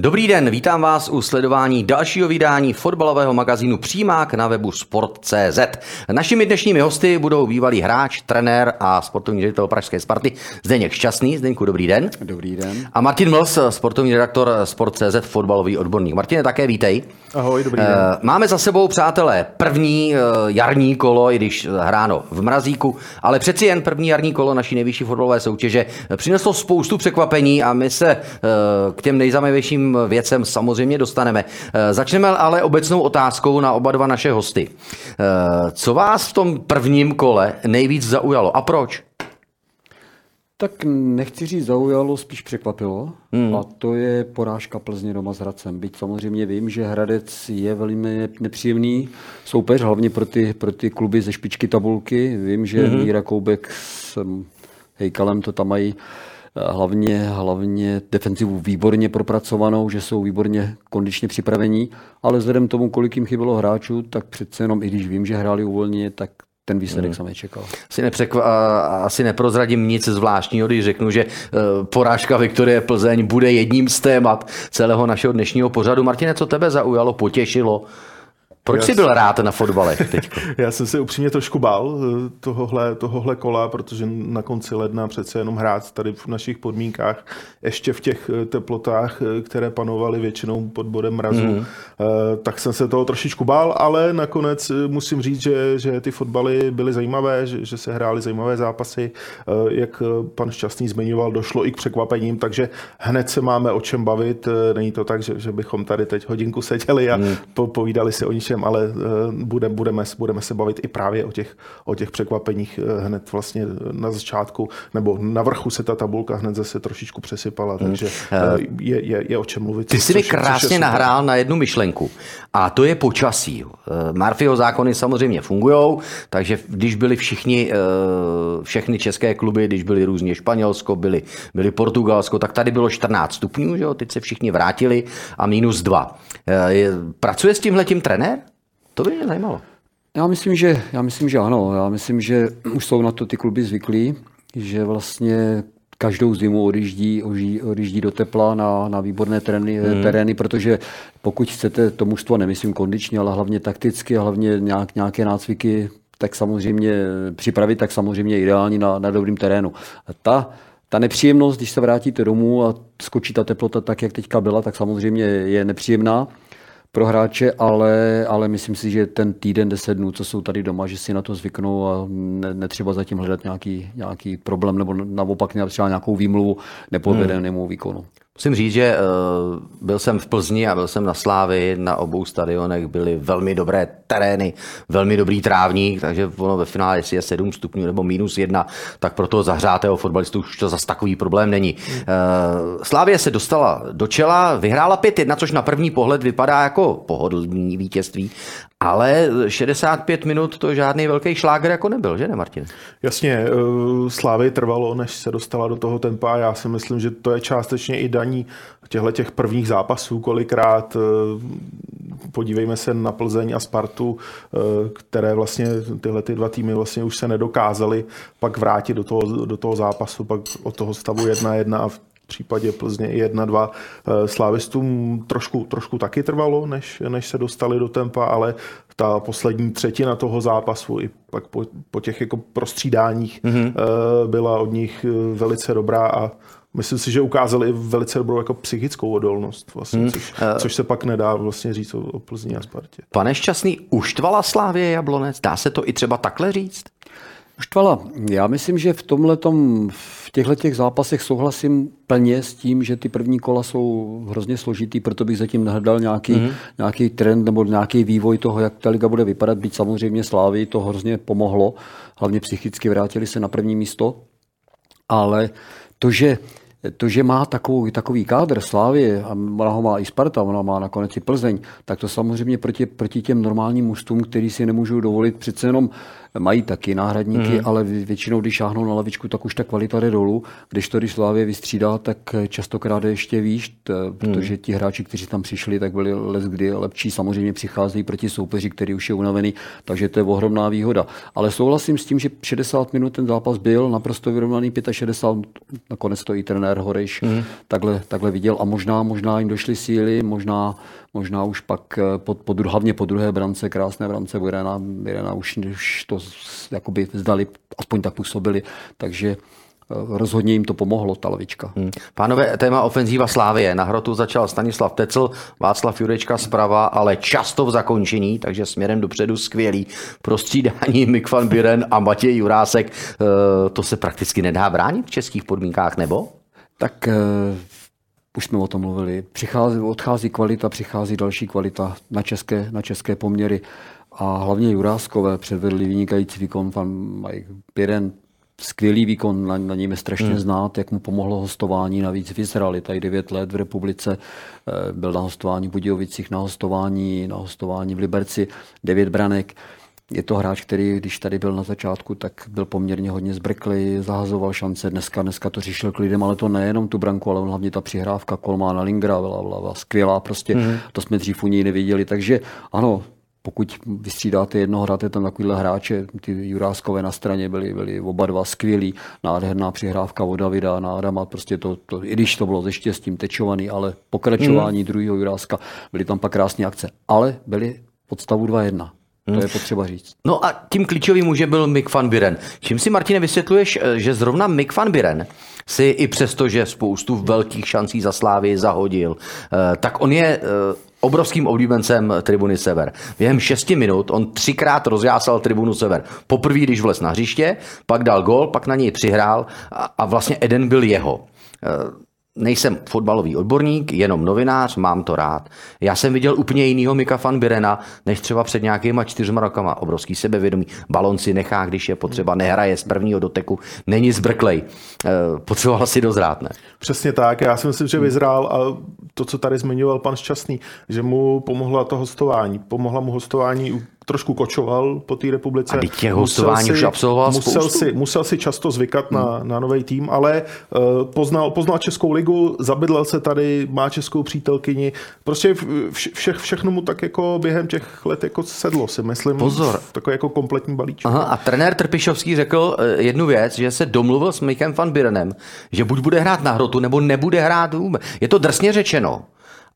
Dobrý den, vítám vás u sledování dalšího vydání fotbalového magazínu Přímák na webu Sport.cz. Našimi dnešními hosty budou bývalý hráč, trenér a sportovní ředitel Pražské Sparty Zdeněk Šťastný. Zdeňku, dobrý den. Dobrý den. A Martin Mls, sportovní redaktor Sport.cz, fotbalový odborník. Martine, také vítej. Ahoj, dobrý den. Máme za sebou, přátelé, první eh, jarní kolo, i když hráno v mrazíku, ale přeci jen první jarní kolo naší nejvyšší fotbalové soutěže přineslo spoustu překvapení a my se eh, k těm nejzajímavějším věcem samozřejmě dostaneme. Eh, začneme ale obecnou otázkou na oba dva naše hosty. Co vás v tom prvním kole nejvíc zaujalo a proč? Tak nechci říct zaujalo, spíš překvapilo. Hmm. A to je porážka Plzně doma s Hradcem. Byť samozřejmě vím, že Hradec je velmi nepříjemný soupeř, hlavně pro ty, pro ty kluby ze špičky tabulky. Vím, že hmm. Míra Koubek s Hejkalem to tam mají eh, hlavně, hlavně defenzivu výborně propracovanou, že jsou výborně kondičně připravení, ale vzhledem tomu, kolik jim chybělo hráčů, tak přece jenom, i když vím, že hráli uvolně, tak ten výsledek hmm. jsem nečekal. Asi, nepřekva, asi neprozradím nic zvláštního, když řeknu, že uh, porážka Viktorie Plzeň bude jedním z témat celého našeho dnešního pořadu. Martine, co tebe zaujalo, potěšilo? Proč jsi byl rád na fotbalech teď? Já jsem se upřímně trošku bál eh, tohohle, tohohle kola, protože na konci ledna přece jenom hrát tady v našich podmínkách, ještě v těch eh, teplotách, eh, které panovaly většinou pod bodem mrazu, mm. tak jsem se toho trošičku bál, ale nakonec musím říct, že, že ty fotbaly byly zajímavé, že, že se hrály zajímavé zápasy. Jak pan Šťastný zmiňoval, došlo i k překvapením, takže hned se máme o čem bavit. Není to tak, že, že bychom tady teď hodinku seděli a mm. povídali si o ničem něčem, ale eh, bude, budeme, budeme se bavit i právě o těch, o těch překvapeních eh, hned vlastně na začátku, nebo na vrchu se ta tabulka hned zase trošičku přesypala, hmm. takže hmm. je, je, je o čem mluvit. Ty jsi mi krásně nahrál na jednu myšlenku a to je počasí. Murphyho zákony samozřejmě fungují, takže když byli všichni, všechny české kluby, když byli různě Španělsko, byli, byli Portugalsko, tak tady bylo 14 stupňů, že jo? teď se všichni vrátili a minus 2. Pracuje s tímhletím trenér? To by mě zajímalo. Já myslím, že, já myslím, že ano. Já myslím, že už jsou na to ty kluby zvyklí, že vlastně každou zimu odjíždí, odjíždí do tepla na, na výborné terény, hmm. terény, protože pokud chcete to mužstvo, nemyslím kondičně, ale hlavně takticky a hlavně nějak, nějaké nácviky, tak samozřejmě připravit, tak samozřejmě ideální na, na dobrým terénu. A ta, ta nepříjemnost, když se vrátíte domů a skočí ta teplota tak, jak teďka byla, tak samozřejmě je nepříjemná pro hráče, ale, ale myslím si, že ten týden, deset dnů, co jsou tady doma, že si na to zvyknou a ne, netřeba zatím hledat nějaký, nějaký problém nebo naopak třeba nějakou výmluvu nepovedenému hmm. výkonu. Musím říct, že uh, byl jsem v Plzni a byl jsem na Slávy, na obou stadionech byly velmi dobré terény, velmi dobrý trávník, takže ono ve finále, jestli je 7 stupňů nebo minus 1, tak pro toho zahřátého fotbalistu už to zase takový problém není. Uh, Slávě se dostala do čela, vyhrála 5-1, což na první pohled vypadá jako pohodlný vítězství, ale 65 minut to žádný velký šláger jako nebyl, že ne, Martin? Jasně, Slávy trvalo, než se dostala do toho tempa. Já si myslím, že to je částečně i daní těchto těch prvních zápasů, kolikrát podívejme se na Plzeň a Spartu, které vlastně tyhle ty dva týmy vlastně už se nedokázaly pak vrátit do toho, do toho zápasu, pak od toho stavu 1-1 a v případě Plzně i 1-2 eh, slávistům trošku, trošku taky trvalo, než, než se dostali do tempa, ale ta poslední třetina toho zápasu i pak po, po těch jako prostřídáních mm-hmm. byla od nich eh, velice dobrá a myslím si, že ukázali i velice dobrou jako psychickou odolnost, vlastně, hmm. což, což se pak nedá vlastně říct o, o Plzni a Spartě. Pane Šťastný, uštvala Slávě Jablonec? Dá se to i třeba takhle říct? Štvala, já myslím, že v tomhle v těchto těch zápasech souhlasím plně s tím, že ty první kola jsou hrozně složitý, proto bych zatím nehledal nějaký, mm. nějaký trend nebo nějaký vývoj toho, jak ta liga bude vypadat. Být samozřejmě Slávy to hrozně pomohlo, hlavně psychicky vrátili se na první místo, ale to, že to, že má takový, takový kádr Slávy, a ona ho má i Sparta, ona má nakonec i Plzeň, tak to samozřejmě proti, proti těm normálním mužstvům, který si nemůžou dovolit, přece jenom mají taky náhradníky, mm. ale většinou, když šáhnou na lavičku, tak už ta kvalita jde dolů. Když to, když Slávě vystřídá, tak častokrát je ještě výš, protože ti hráči, kteří tam přišli, tak byli les kdy lepší. Samozřejmě přicházejí proti soupeři, který už je unavený, takže to je ohromná výhoda. Ale souhlasím s tím, že 60 minut ten zápas byl naprosto vyrovnaný, 65, nakonec to i trenér Horeš mm. takhle, takhle viděl a možná, možná jim došly síly, možná možná už pak eh, po, po, hlavně po druhé brance, krásné brance Virena, Virena už, už to jakoby vzdali, aspoň tak působili, takže eh, rozhodně jim to pomohlo, ta lavička. Hmm. Pánové, téma ofenzíva Slávie. Na hrotu začal Stanislav Tecl, Václav Jurečka zprava, ale často v zakončení, takže směrem dopředu skvělý. Prostřídání Mick van Biren a Matěj Jurásek, eh, to se prakticky nedá bránit v českých podmínkách, nebo? Tak už jsme o tom mluvili, přichází, odchází kvalita, přichází další kvalita na české, na české poměry a hlavně Juráskové předvedli vynikající výkon, pan Mike Piren, skvělý výkon, na, na něm je strašně hmm. znát, jak mu pomohlo hostování, navíc v Izraeli, tady 9 let v republice, eh, byl na hostování v Budějovicích, na hostování, na hostování v Liberci, 9 branek je to hráč, který, když tady byl na začátku, tak byl poměrně hodně zbrklý, zahazoval šance. Dneska, dneska to řešil klidem, ale to nejenom tu branku, ale hlavně ta přihrávka Kolmána Lingra byla, byla, byla skvělá, prostě mm-hmm. to jsme dřív u něj neviděli. Takže ano, pokud vystřídáte jednoho, hráte tam takovýhle hráče, ty Juráskové na straně byli, byli oba dva skvělí, nádherná přihrávka od Davida na Adama, prostě to, to, i když to bylo ze štěstím tečovaný, ale pokračování mm. druhého Juráska, byly tam pak krásné akce, ale byly podstavu 2-1. To je hmm. potřeba říct. No a tím klíčovým může byl Mick van Biren. Čím si, Martine, vysvětluješ, eh, že zrovna Mick van Biren si i přesto, že spoustu velkých šancí za Slávy zahodil, eh, tak on je eh, obrovským oblíbencem tribuny Sever. Během šesti minut on třikrát rozjásal tribunu Sever. Poprvé, když vlez na hřiště, pak dal gol, pak na něj přihrál a vlastně Eden byl jeho nejsem fotbalový odborník, jenom novinář, mám to rád. Já jsem viděl úplně jinýho Mika van Birena, než třeba před nějakýma čtyřma rokama. Obrovský sebevědomí. Balon si nechá, když je potřeba, nehraje z prvního doteku, není zbrklej. Eh, potřeboval si dozrát, ne? Přesně tak. Já si myslím, že vyzrál a to, co tady zmiňoval pan Šťastný, že mu pomohla to hostování. Pomohla mu hostování trošku kočoval po té republice. A těch hostování si, už absolvoval musel si, musel si často zvykat hmm. na, na nový tým, ale uh, poznal, poznal Českou ligu, zabydlel se tady, má českou přítelkyni. Prostě vše, všechno mu tak jako během těch let jako sedlo, si myslím. Pozor. Takový jako kompletní balíček. Aha, a trenér Trpišovský řekl eh, jednu věc, že se domluvil s Michem van Birenem, že buď bude hrát na hrotu, nebo nebude hrát vůbec. Je to drsně řečeno.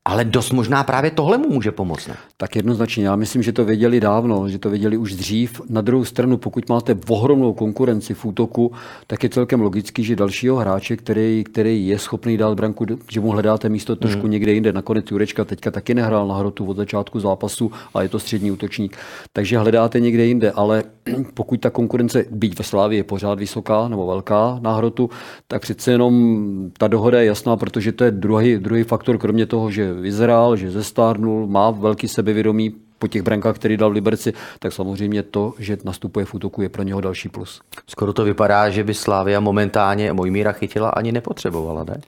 Ale dost možná právě tohle mu může pomoct. Ne? Tak jednoznačně. Já myslím, že to věděli dávno, že to věděli už dřív. Na druhou stranu, pokud máte ohromnou konkurenci v útoku, tak je celkem logický, že dalšího hráče, který, který je schopný dát branku, že mu hledáte místo trošku mm. někde jinde. Nakonec Jurečka teďka taky nehrál na hrotu od začátku zápasu a je to střední útočník. Takže hledáte někde jinde, ale pokud ta konkurence, být ve Slávě, je pořád vysoká nebo velká na hrotu, tak přece jenom ta dohoda je jasná, protože to je druhý, druhý faktor, kromě toho, že vyzrál, že zestárnul, má velký sebevědomí po těch brankách, který dal v Liberci, tak samozřejmě to, že nastupuje v útoku, je pro něho další plus. Skoro to vypadá, že by Slávia momentálně Mojmíra chytila ani nepotřebovala, ne?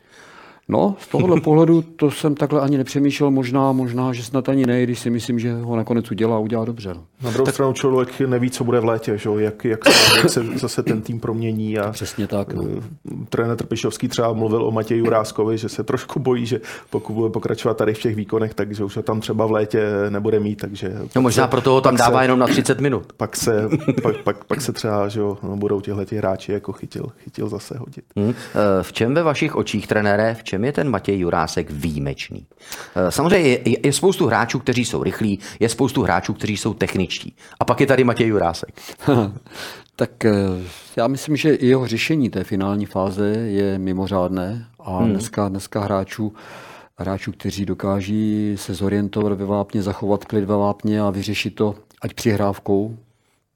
No, z tohohle pohledu to jsem takhle ani nepřemýšlel, možná, možná, že snad ani ne, když si myslím, že ho nakonec udělá, udělá dobře. No. Na druhou tak... stranu člověk neví, co bude v létě, že? Jak, jak, se, jak se zase ten tým promění. A, Přesně tak. No. Eh, trenér Trpišovský třeba mluvil o Matěji Juráskovi, že se trošku bojí, že pokud bude pokračovat tady v těch výkonech, takže už ho tam třeba v létě nebude mít. Takže no možná proto ho tam dává se, jenom na 30 minut. Pak se, pak, pak, pak se třeba že jo, no, budou těhle hráči jako chytil, chytil zase hodit. Hmm. V čem ve vašich očích, trenére, v čem čem je ten Matěj Jurásek výjimečný? Eh, samozřejmě je, je, je spoustu hráčů, kteří jsou rychlí, je spoustu hráčů, kteří jsou techničtí. A pak je tady Matěj Jurásek. tak eh, já myslím, že i jeho řešení té finální fáze je mimořádné a hmm. dneska, dneska hráčů hráčů, kteří dokáží se zorientovat ve vápně, zachovat klid ve vápně a vyřešit to ať přihrávkou,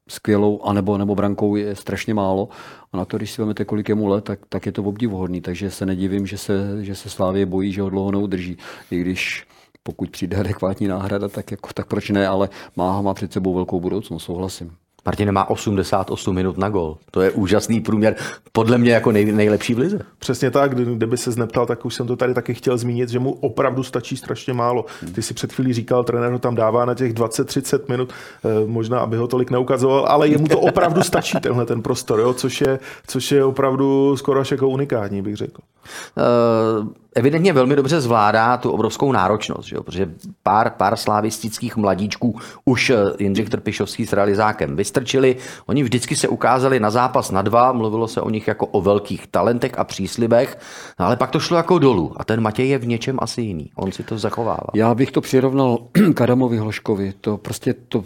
skvělou, anebo nebo brankou je strašně málo. A na to, když si vezmete, kolik je mu let, tak, tak je to obdivuhodný. Takže se nedivím, že se, že se Slávě bojí, že ho dlouho neudrží. I když pokud přijde adekvátní náhrada, tak, jako, tak proč ne, ale má, má před sebou velkou budoucnost, souhlasím. Martin má 88 minut na gol. To je úžasný průměr, podle mě jako nej, nejlepší v lize. Přesně tak, kdyby se zneptal, tak už jsem to tady taky chtěl zmínit, že mu opravdu stačí strašně málo. Ty si před chvílí říkal, trenér ho tam dává na těch 20-30 minut, eh, možná, aby ho tolik neukazoval, ale jemu to opravdu stačí, tenhle ten prostor, jo? Což, je, což je opravdu skoro až jako unikátní, bych řekl. Uh evidentně velmi dobře zvládá tu obrovskou náročnost, že jo? protože pár, pár slavistických mladíčků už eh, Jindřich Trpišovský s realizákem vystrčili. Oni vždycky se ukázali na zápas na dva, mluvilo se o nich jako o velkých talentech a příslibech, no ale pak to šlo jako dolů a ten Matěj je v něčem asi jiný. On si to zachovává. Já bych to přirovnal k Adamovi Hloškovi. To prostě to,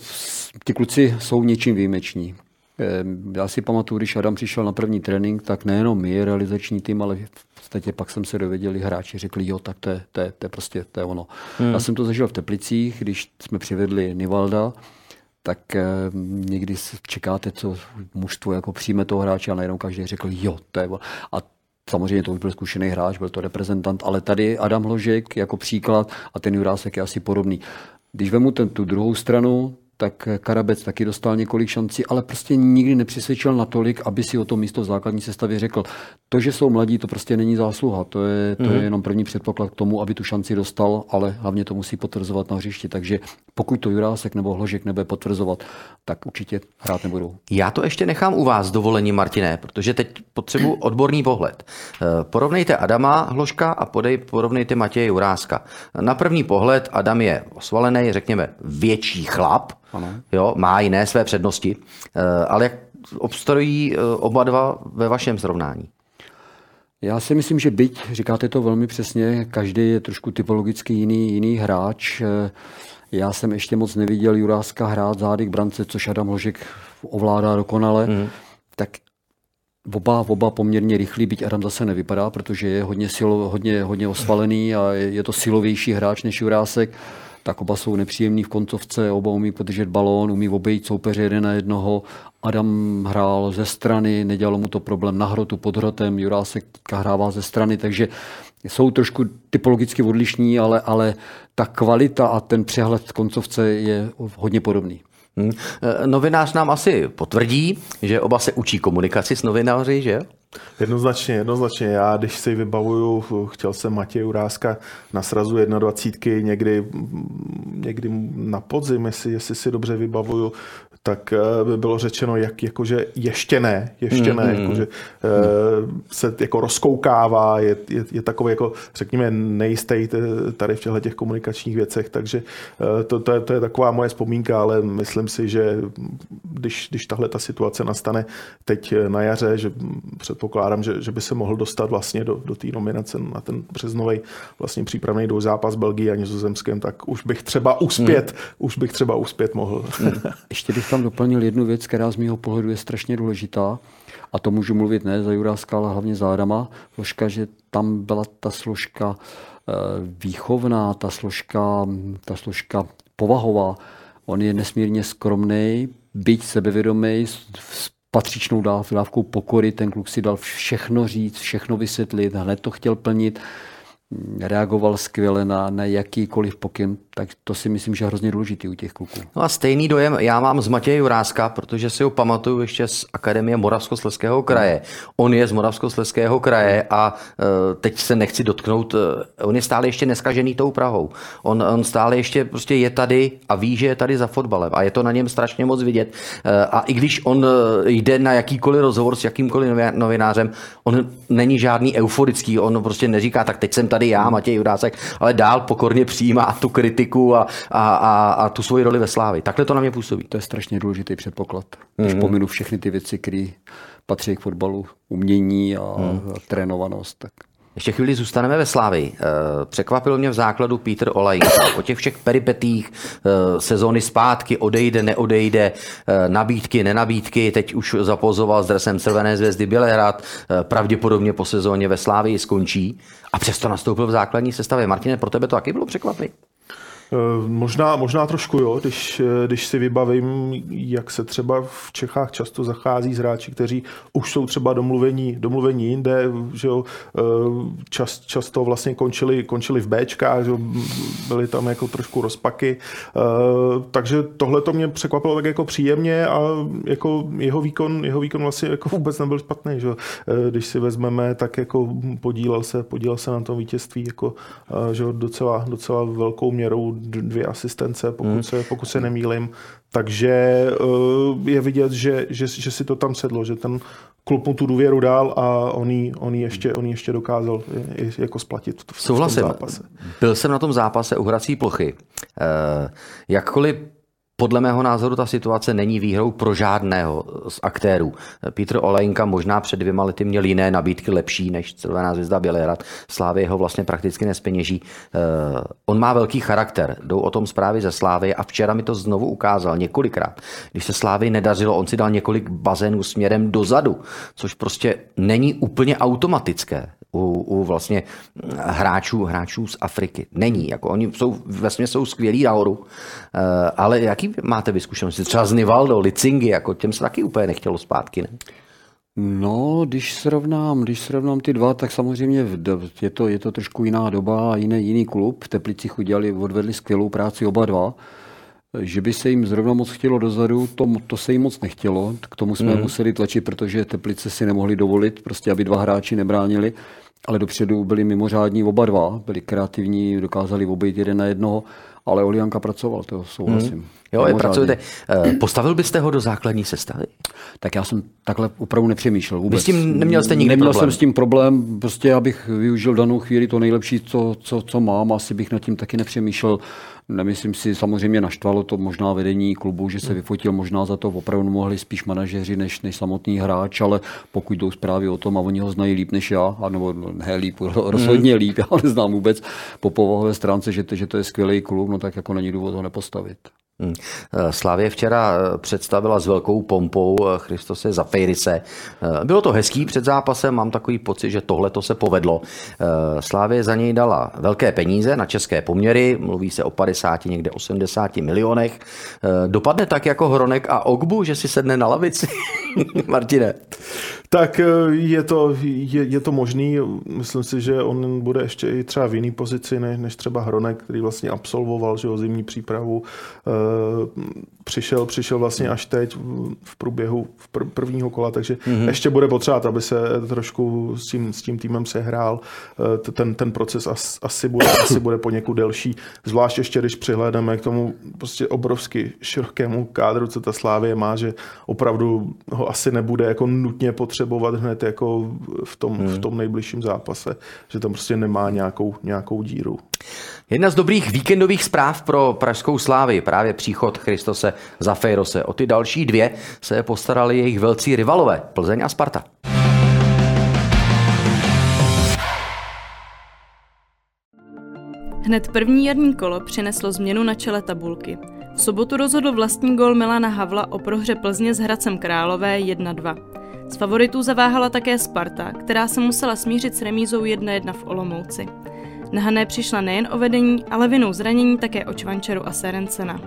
ti kluci jsou něčím výjimeční. Ehm, já si pamatuju, když Adam přišel na první trénink, tak nejenom my, realizační tým, ale v podstatě pak jsem se dověděli, hráči řekli, jo, tak to je, to je, to je prostě to je ono. Hmm. Já jsem to zažil v Teplicích, když jsme přivedli Nivalda, tak eh, někdy čekáte, co mužstvo jako přijme toho hráče a najednou každý řekl, jo, to je. A Samozřejmě to už byl zkušený hráč, byl to reprezentant, ale tady Adam Hložek jako příklad a ten Jurásek je asi podobný. Když vemu ten, tu druhou stranu, tak Karabec taky dostal několik šancí, ale prostě nikdy nepřesvědčil natolik, aby si o to místo v základní sestavě řekl. To, že jsou mladí, to prostě není zásluha. To je, to mm. je mhm. jenom první předpoklad k tomu, aby tu šanci dostal, ale hlavně to musí potvrzovat na hřišti. Takže pokud to Jurásek nebo Hložek nebude potvrzovat, tak určitě hrát nebudou. Já to ještě nechám u vás dovolení, Martine, protože teď potřebuji odborný pohled. Eh, porovnejte Adama Hložka a podej, porovnejte Matěje Juráska. Na první pohled Adam je osvalený, řekněme, větší chlap, ano. Jo, má jiné své přednosti, eh, ale jak obstojí eh, oba dva ve vašem srovnání? Já si myslím, že byť, říkáte to velmi přesně, každý je trošku typologicky jiný, jiný hráč. Eh, já jsem ještě moc neviděl Juráska hrát zády k brance, což Adam Hložek ovládá dokonale. Mm. Tak Oba, oba poměrně rychlí, byť Adam zase nevypadá, protože je hodně, silo, hodně, hodně osvalený a je, je to silovější hráč než Jurásek tak oba jsou nepříjemní v koncovce, oba umí podržet balón, umí obejít soupeře jeden na jednoho. Adam hrál ze strany, nedělalo mu to problém na hrotu pod hrotem, Jurásek hrává ze strany, takže jsou trošku typologicky odlišní, ale, ale ta kvalita a ten přehled v koncovce je hodně podobný. Hmm. Novinář nám asi potvrdí, že oba se učí komunikaci s novináři, že? Jednoznačně, jednoznačně. Já, když si vybavuju, chtěl jsem Matěj Uráska na srazu 21 někdy, někdy na podzim, jestli, jestli si dobře vybavuju, tak eh, by bylo řečeno, jak jakože ještě ne, ještě mm, ne, mm, jakože mm. se jako rozkoukává, je, je, je takový jako, řekněme, nejistý tady v těchto těch komunikačních věcech, takže eh, to, to, je, to je taková moje vzpomínka, ale myslím si, že když, když tahle ta situace nastane teď na jaře, že předpokládám, že, že by se mohl dostat vlastně do, do té nominace na ten březnový vlastně přípravný do zápas Belgii a Nizozemském, tak už bych třeba uspět, mm. už bych třeba uspět mohl. Mm. Ještě bych tam doplnil jednu věc, která z mého pohledu je strašně důležitá. A to můžu mluvit ne za Juráska, ale hlavně za Adama. Složka, že tam byla ta složka eh, výchovná, ta složka, ta složka povahová. On je nesmírně skromný, byť sebevědomý, s patřičnou dávkou pokory. Ten kluk si dal všechno říct, všechno vysvětlit, hned to chtěl plnit reagoval skvěle na, na jakýkoliv pokyn, tak to si myslím, že je hrozně důležitý u těch kluků. No a stejný dojem já mám z Matěje Juráska, protože si ho pamatuju ještě z Akademie Moravskosleského kraje. On je z Moravskosleského kraje a uh, teď se nechci dotknout, uh, on je stále ještě neskažený tou Prahou. On, on stále ještě prostě je tady a ví, že je tady za fotbalem a je to na něm strašně moc vidět. Uh, a i když on jde na jakýkoliv rozhovor s jakýmkoliv novinářem, on není žádný euforický, on prostě neříká, tak teď jsem tady já, Matěj Jurásek, ale dál pokorně přijímá tu kritiku a, a, a, a tu svoji roli ve Slávi. Takhle to na mě působí. To je strašně důležitý předpoklad. Když mm-hmm. pominu všechny ty věci, které patří k fotbalu, umění a, mm. trénovanost, tak ještě chvíli zůstaneme ve Slávi. Eh, překvapil mě v základu Peter Olaj. Po těch všech peripetích eh, sezóny zpátky, odejde, neodejde, eh, nabídky, nenabídky, teď už zapozoval s dresem Červené zvězdy Bělehrad, pravděpodobně po sezóně ve Slávii skončí a přesto nastoupil v základní sestavě. Martine, pro tebe to taky bylo překvapení? Eh, možná, možná trošku jo, když, eh, když si vybavím, jak se třeba v Čechách často zachází s hráči, kteří už jsou třeba domluvení, domluvení jinde, že jo, eh, čas, často vlastně končili, končili v Bčkách, že jo, byly tam jako trošku rozpaky, takže tohle to mě překvapilo tak jako příjemně a jako jeho výkon, jeho výkon vlastně jako vůbec nebyl špatný, že jo. když si vezmeme, tak jako podílel se, podílel se na tom vítězství jako, že jo, docela, docela velkou měrou dvě asistence, pokud, hmm. se, pokud se nemýlim. Takže eh, je vidět, že, že, že si to tam sedlo, že ten klub mu tu důvěru dal a on ji, on ještě, on ještě dokázal jako splatit v, v Souhlasím. tom zápase. Byl jsem na tom zápase u hrací plochy. Eh, jakkoliv podle mého názoru ta situace není výhrou pro žádného z aktérů. Petr Olejnka možná před dvěma lety měl jiné nabídky lepší než Červená zvězda Bělehrad. Slávy ho vlastně prakticky nespeněží. Uh, on má velký charakter, jdou o tom zprávy ze Slávy a včera mi to znovu ukázal několikrát. Když se Slávy nedařilo, on si dal několik bazénů směrem dozadu, což prostě není úplně automatické u, u vlastně hráčů, hráčů z Afriky. Není. Jako oni jsou, vlastně jsou skvělí nahoru, eh, ale jaký máte vyzkušenosti? Třeba z Nivaldo, Licingy, jako těm se taky úplně nechtělo zpátky, ne? No, když srovnám, když srovnám ty dva, tak samozřejmě je to, je to trošku jiná doba a jiný, jiný klub. V Teplicích udělali, odvedli skvělou práci oba dva. Že by se jim zrovna moc chtělo dozadu, to, to se jim moc nechtělo. K tomu jsme mm. museli tlačit, protože Teplice si nemohli dovolit, prostě aby dva hráči nebránili ale dopředu byli mimořádní oba dva, byli kreativní, dokázali obejít jeden na jednoho, ale Olianka pracoval, to souhlasím. Hmm. Jo, je pracujete. Eh, postavil byste ho do základní sestavy? Tak já jsem takhle opravdu nepřemýšlel vůbec. Vy s tím neměl jste nikdy Neměl problém? jsem s tím problém, prostě abych využil danou chvíli to nejlepší, co, co, co mám, asi bych nad tím taky nepřemýšlel. Nemyslím si, samozřejmě naštvalo to možná vedení klubu, že se hmm. vyfotil možná za to opravdu mohli spíš manažeři než, než samotný hráč, ale pokud jdou zprávy o tom a oni ho znají líp než já, nebo ne líp, rozhodně hmm. líp, já neznám vůbec po povahové stránce, že to, že to je skvělý klub, no tak jako není důvod ho nepostavit. Hmm. Eh, Slávě včera eh, představila s velkou pompou eh, Christose Zafeirise. Bylo to hezký před zápasem, mám takový pocit, že tohle to se povedlo. Slávě za něj dala velké peníze na české poměry, mluví se o 50, někde 80 milionech. Dopadne tak jako Hronek a Ogbu, že si sedne na lavici? Martine. Tak je to, je, je to možný. Myslím si, že on bude ještě i třeba v jiný pozici než, třeba Hronek, který vlastně absolvoval že o zimní přípravu přišel, přišel vlastně až teď v průběhu v pr- prvního kola, takže mm-hmm. ještě bude potřebovat, aby se trošku s tím, s tím týmem sehrál. Eh, ten, ten proces as, asi, bude, asi bude poněkud delší, zvlášť ještě, když přihlédneme k tomu prostě obrovsky širokému kádru, co ta Slávě má, že opravdu ho asi nebude jako nutně potřebovat hned jako v tom, mm. v tom nejbližším zápase, že tam prostě nemá nějakou, nějakou díru. Jedna z dobrých víkendových zpráv pro Pražskou slávy, právě příchod Christose Zafejrose. O ty další dvě se postarali jejich velcí rivalové, Plzeň a Sparta. Hned první jarní kolo přineslo změnu na čele tabulky. V sobotu rozhodl vlastní gol Milana Havla o prohře Plzně s Hradcem Králové 1-2. Z favoritů zaváhala také Sparta, která se musela smířit s remízou 1-1 v Olomouci. Na Hané přišla nejen o vedení, ale vinou zranění také o Čvančeru a Serencena.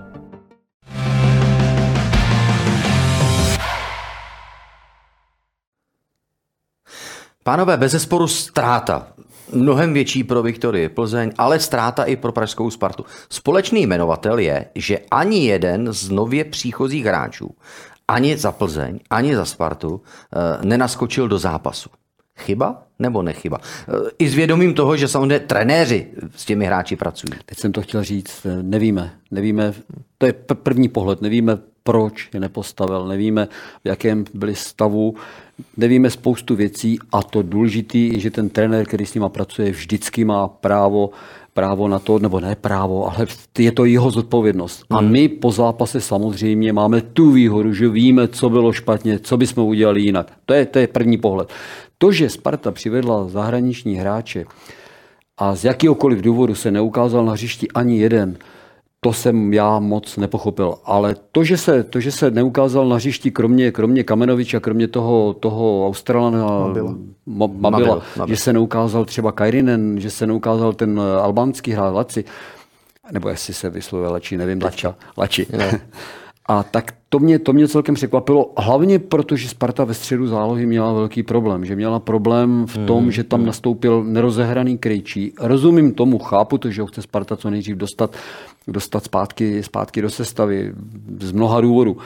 Pánové, bez zesporu ztráta. Mnohem větší pro Viktorii Plzeň, ale ztráta i pro Pražskou Spartu. Společný jmenovatel je, že ani jeden z nově příchozích hráčů, ani za Plzeň, ani za Spartu, eh, nenaskočil do zápasu. Chyba nebo nechyba? I s vědomím toho, že samozřejmě trenéři s těmi hráči pracují. Teď jsem to chtěl říct, nevíme. Nevíme, to je první pohled, nevíme, proč je nepostavil, nevíme, v jakém byli stavu, nevíme spoustu věcí a to důležitý je, že ten trenér, který s nima pracuje, vždycky má právo právo na to, nebo ne právo, ale je to jeho zodpovědnost. A hmm. my po zápase samozřejmě máme tu výhodu, že víme, co bylo špatně, co bychom udělali jinak. To je, to je první pohled. To, že Sparta přivedla zahraniční hráče a z jakýhokoliv důvodu se neukázal na hřišti ani jeden, to jsem já moc nepochopil. Ale to, že se, to, že se neukázal na hřišti kromě, kromě Kamenoviča, kromě toho, toho Australana Mabila, Mabila, Mabila, že se neukázal třeba Kairinen, že se neukázal ten albánský hráč Laci, nebo jestli se vyslovuje Lači, nevím, Lača, Lači. A tak to mě, to mě celkem překvapilo, hlavně protože Sparta ve středu zálohy měla velký problém, že měla problém v tom, mm, že tam mm. nastoupil nerozehraný Krejčí. Rozumím tomu, chápu to, že ho chce Sparta co nejdřív dostat, dostat zpátky, zpátky do sestavy z mnoha důvodů.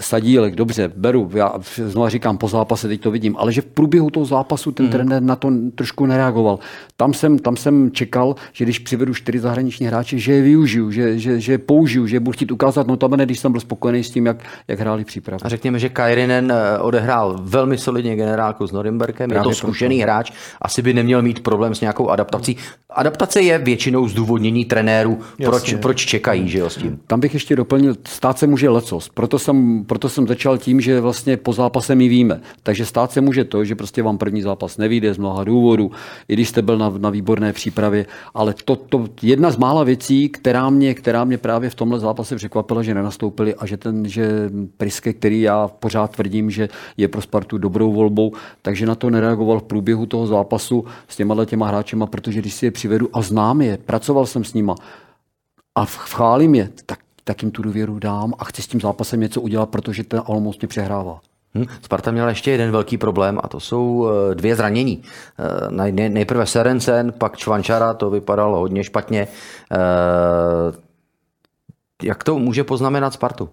Sadílek, dobře, beru, já znovu říkám, po zápase teď to vidím, ale že v průběhu toho zápasu ten mm. trenér na to trošku nereagoval. Tam jsem, tam jsem čekal, že když přivedu čtyři zahraniční hráče, že je využiju, že, že, že je použiju, že budu chtít ukázat notabene, když jsem byl spokojený s tím, jak, jak hráli přípravu. A řekněme, že Kairinen eh, odehrál velmi solidně generálku s Norimberkem, je to zkušený proto. hráč, asi by neměl mít problém s nějakou adaptací. Adaptace je většinou zdůvodnění trenérů, proč, proč čekají, že jo, s tím. Tam bych ještě doplnil, stát se může lecos, proto jsem proto jsem začal tím, že vlastně po zápase my víme. Takže stát se může to, že prostě vám první zápas nevíde z mnoha důvodů, i když jste byl na, na výborné přípravě, ale to, to jedna z mála věcí, která mě, která mě právě v tomhle zápase překvapila, že nenastoupili a že ten, že Priske, který já pořád tvrdím, že je pro Spartu dobrou volbou, takže na to nereagoval v průběhu toho zápasu s těma těma hráčema, protože když si je přivedu a znám je, pracoval jsem s nima, a chválím je, tak tak jim tu důvěru dám a chci s tím zápasem něco udělat, protože ten Olomouc mě přehrává. Hmm. Sparta měla ještě jeden velký problém a to jsou eh, dvě zranění. Eh, nejprve Serencen, pak Čvančara, to vypadalo hodně špatně. Eh, jak to může poznamenat Spartu?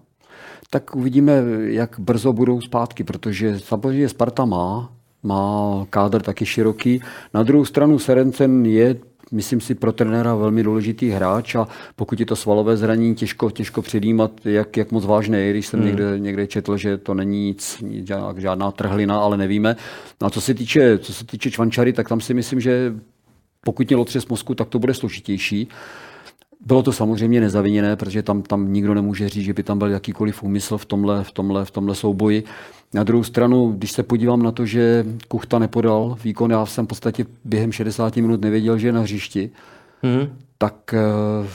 Tak uvidíme, jak brzo budou zpátky, protože samozřejmě Sparta má, má kádr taky široký. Na druhou stranu Serencen je myslím si, pro trenéra velmi důležitý hráč a pokud je to svalové zranění, těžko, těžko předjímat, jak, jak moc vážné je, když jsem hmm. někde, někde četl, že to není nic, žádná trhlina, ale nevíme. No a co se týče, co se týče Čvančary, tak tam si myslím, že pokud měl otřes mozku, tak to bude složitější. Bylo to samozřejmě nezaviněné, protože tam, tam nikdo nemůže říct, že by tam byl jakýkoliv úmysl v tomhle, v tomhle, v tomhle souboji. Na druhou stranu, když se podívám na to, že Kuchta nepodal výkon, já jsem v podstatě během 60 minut nevěděl, že je na hřišti, hmm. tak eh,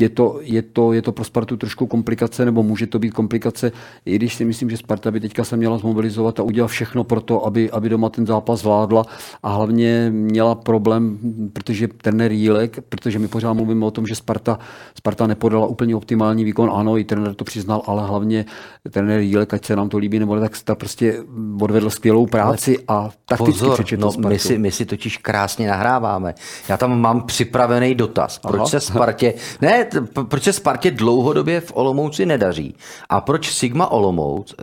je to, je, to, je to pro Spartu trošku komplikace, nebo může to být komplikace, i když si myslím, že Sparta by teďka se měla zmobilizovat a udělat všechno pro to, aby, aby doma ten zápas zvládla a hlavně měla problém, protože trenér Jílek, protože my pořád mluvíme o tom, že Sparta, Sparta nepodala úplně optimální výkon, ano, i trenér to přiznal, ale hlavně trenér Jílek, ať se nám to líbí, nebo tak ta prostě odvedl skvělou práci a takticky Pozor, no, my, si, my si totiž krásně nahráváme. Já tam mám připravený dotaz. Proč Aha. se Spartě... Ne, proč se Spartě dlouhodobě v Olomouci nedaří a proč Sigma Olomouc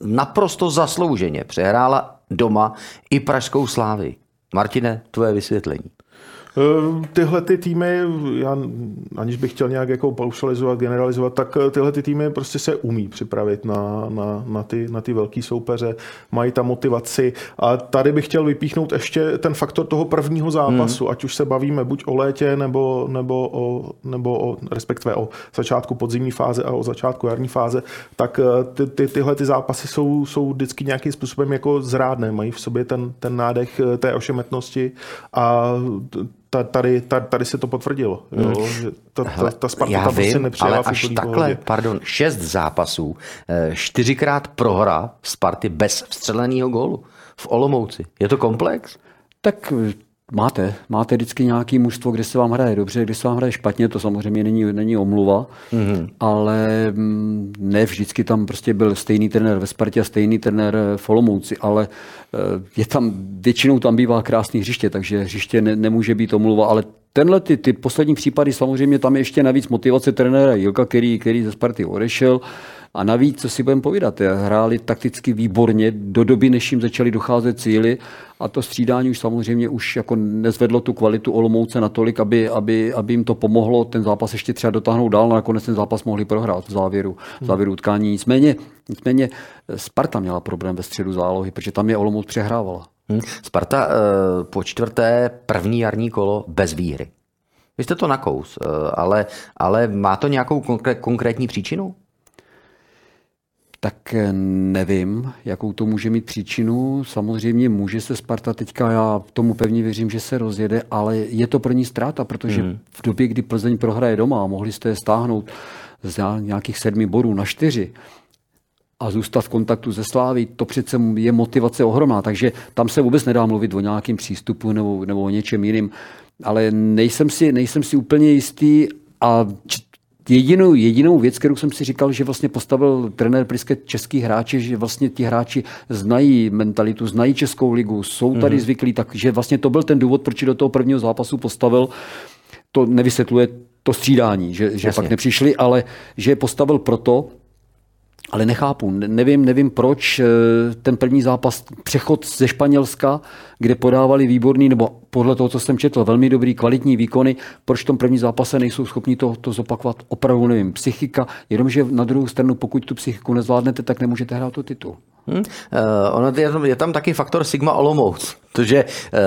naprosto zaslouženě přehrála doma i pražskou slávy. Martine, tvoje vysvětlení. Eh, tyhle ty týmy, já aniž bych chtěl nějak jako paušalizovat, generalizovat, tak eh, tyhle ty týmy prostě se umí připravit na, na, na, ty, na ty velký soupeře, mají tam motivaci. A tady bych chtěl vypíchnout ještě ten faktor toho prvního zápasu, hmm. ať už se bavíme buď o létě, nebo, nebo, o, nebo o, respektive o začátku podzimní fáze a o začátku jarní fáze, tak eh, ty, ty, tyhle ty zápasy jsou, jsou vždycky nějakým způsobem jako zrádné, mají v sobě ten, ten nádech té ošemetnosti a tady, tady, tady se to potvrdilo. Jo? Hmm. Že ta, ta, ta Sparta Já tam prostě vím, prostě ale až takhle, pohodě. pardon, šest zápasů, eh, čtyřikrát prohra Sparty bez vstřeleného gólu v Olomouci. Je to komplex? Tak Máte, máte vždycky nějaký mužstvo, kde se vám hraje dobře, kde se vám hraje špatně, to samozřejmě není, není omluva, mm-hmm. ale mm, ne vždycky tam prostě byl stejný trenér ve Spartě a stejný trenér v Olomouci, ale eh, je tam, většinou tam bývá krásný hřiště, takže hřiště ne, nemůže být omluva, ale tenhle ty, ty poslední případy, samozřejmě tam je ještě navíc motivace trenéra Jilka, který, který ze Sparty odešel, a navíc, co si budeme povídat, hráli takticky výborně do doby, než jim začaly docházet cíly a to střídání už samozřejmě už jako nezvedlo tu kvalitu Olomouce natolik, aby, aby, aby jim to pomohlo ten zápas ještě třeba dotáhnout dál, a nakonec ten zápas mohli prohrát v závěru, v závěru utkání. Nicméně, nicméně Sparta měla problém ve středu zálohy, protože tam je Olomouc přehrávala. Hmm. Sparta eh, po čtvrté první jarní kolo bez výhry. Vy jste to nakous, eh, ale, ale má to nějakou konkrétní příčinu? Tak nevím, jakou to může mít příčinu. Samozřejmě může se Sparta teďka, já tomu pevně věřím, že se rozjede, ale je to pro ní ztráta, protože mm. v době, kdy Plzeň prohraje doma, mohli jste je stáhnout z nějakých sedmi bodů na čtyři, a zůstat v kontaktu se Sláví, to přece je motivace ohromná, takže tam se vůbec nedá mluvit o nějakém přístupu nebo, nebo o něčem jiným. ale nejsem si, nejsem si úplně jistý a Jedinou, jedinou věc, kterou jsem si říkal, že vlastně postavil trenér Priske český hráči, že vlastně ti hráči znají mentalitu, znají Českou ligu, jsou tady mm-hmm. zvyklí, takže vlastně to byl ten důvod, proč do toho prvního zápasu postavil. To nevysvětluje to střídání, že, že pak nepřišli, ale že je postavil proto, ale nechápu, nevím, nevím proč eh, ten první zápas, přechod ze Španělska, kde podávali výborný, nebo podle toho, co jsem četl, velmi dobrý, kvalitní výkony, proč v tom první zápase nejsou schopni to, to zopakovat, opravdu nevím. Psychika, jenomže na druhou stranu, pokud tu psychiku nezvládnete, tak nemůžete hrát o titul. Hmm. Uh, ono je, je tam taky faktor Sigma Olomouc, protože uh,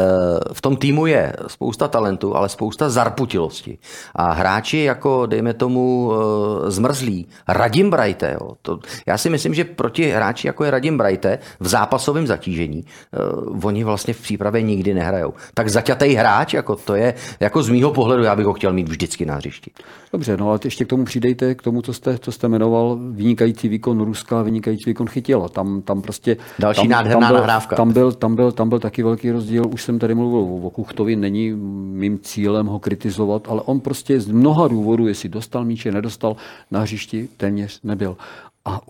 v tom týmu je spousta talentu, ale spousta zarputilosti. A hráči jako, dejme tomu, uh, zmrzlí, Radim Brajte, jo, to, já si myslím, že proti hráči jako je Radim Brajte v zápasovém zatížení, oni vlastně v přípravě nikdy nehrajou. Tak zaťatej hráč, jako to je, jako z mýho pohledu, já bych ho chtěl mít vždycky na hřišti. Dobře, no ale ještě k tomu přidejte, k tomu, co jste, co jste jmenoval, vynikající výkon Ruska, vynikající výkon Chytila. Tam, tam prostě... Další tam, nádherná tam byl, nahrávka. Tam byl, tam, byl, tam byl taky velký rozdíl, už jsem tady mluvil o Kuchtovi, není mým cílem ho kritizovat, ale on prostě z mnoha důvodů, jestli dostal míče, nedostal, na hřišti téměř nebyl. A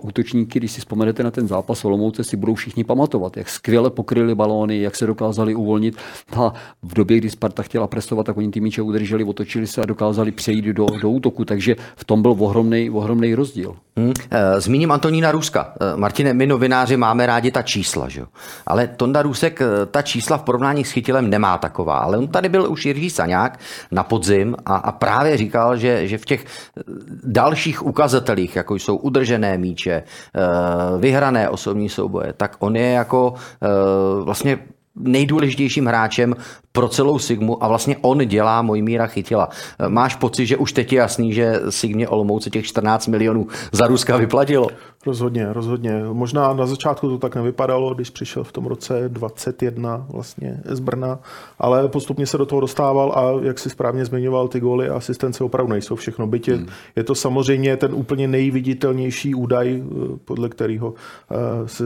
útočníky, když si vzpomenete na ten zápas Olomouce, si budou všichni pamatovat, jak skvěle pokryli balóny, jak se dokázali uvolnit. A v době, kdy Sparta chtěla presovat, tak oni ty míče udrželi, otočili se a dokázali přejít do, do útoku. Takže v tom byl ohromný, rozdíl. Hmm. Zmíním Antonína Ruska. Eh, Martine, my novináři máme rádi ta čísla, že? ale Tonda Rusek eh, ta čísla v porovnání s chytilem nemá taková. Ale on tady byl už Jiří Saňák na podzim a, a právě říkal, že, že v těch dalších ukazatelích, jako jsou udržené míče, vyhrané osobní souboje, tak on je jako vlastně nejdůležitějším hráčem pro celou Sigmu a vlastně on dělá Mojmíra Chytila. Máš pocit, že už teď je jasný, že Sigmě Olomouci těch 14 milionů za Ruska vyplatilo? Rozhodně, rozhodně. Možná na začátku to tak nevypadalo, když přišel v tom roce 21 vlastně z Brna, ale postupně se do toho dostával a jak si správně zmiňoval, ty góly a asistence opravdu nejsou všechno. Byť je, hmm. je to samozřejmě ten úplně nejviditelnější údaj, eh, podle kterého uh, se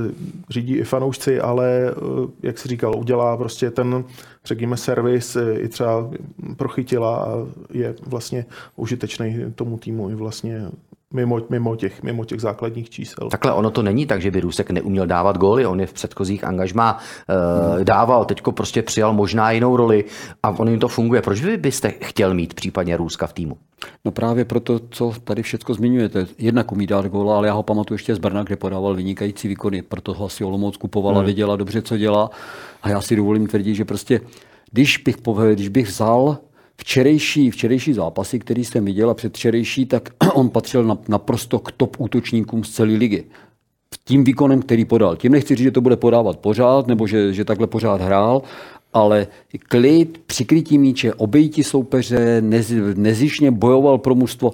řídí i fanoušci, ale jak si říkal, udělá prostě ten, řekněme, servis i třeba prochytila a je vlastně užitečný tomu týmu i vlastně mimo, mimo, těch, mimo těch základních čísel. Takhle ono to není tak, že by Rusek neuměl dávat góly, on je v předchozích angažmá uh, hmm. dával, teďko prostě přijal možná jinou roli a on jim to funguje. Proč vy byste chtěl mít případně Ruska v týmu? No právě proto, co tady všechno zmiňujete. Jednak umí dát góla, ale já ho pamatuju ještě z Brna, kde podával vynikající výkony, proto ho asi Olomouc kupovala, hmm. věděla dobře, co dělá. A já si dovolím tvrdit, že prostě, když bych, když bych vzal včerejší, včerejší zápasy, který jsem viděl a předvčerejší, tak on patřil na, naprosto k top útočníkům z celé ligy. Tím výkonem, který podal. Tím nechci říct, že to bude podávat pořád, nebo že, že takhle pořád hrál, ale klid, přikrytí míče, obejití soupeře, nez, nezišně bojoval pro mužstvo.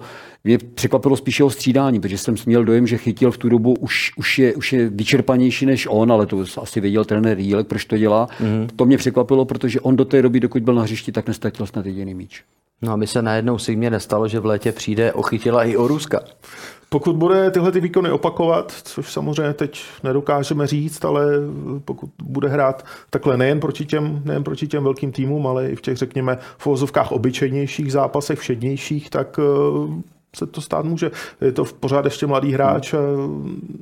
Mě překvapilo spíše o střídání, protože jsem měl dojem, že chytil v tu dobu už, už, je, už je vyčerpanější než on, ale to asi věděl trenér Jílek, proč to dělá. Mm-hmm. To mě překvapilo, protože on do té doby, dokud byl na hřišti, tak nestatil snad jediný míč. No aby se najednou si mě nestalo, že v létě přijde ochytila i o Ruska. Pokud bude tyhle ty výkony opakovat, což samozřejmě teď nedokážeme říct, ale pokud bude hrát takhle nejen proti těm, nejen proti těm velkým týmům, ale i v těch, řekněme, v ozovkách obyčejnějších zápasech, všednějších, tak se to stát může. Je to v pořád ještě mladý hráč a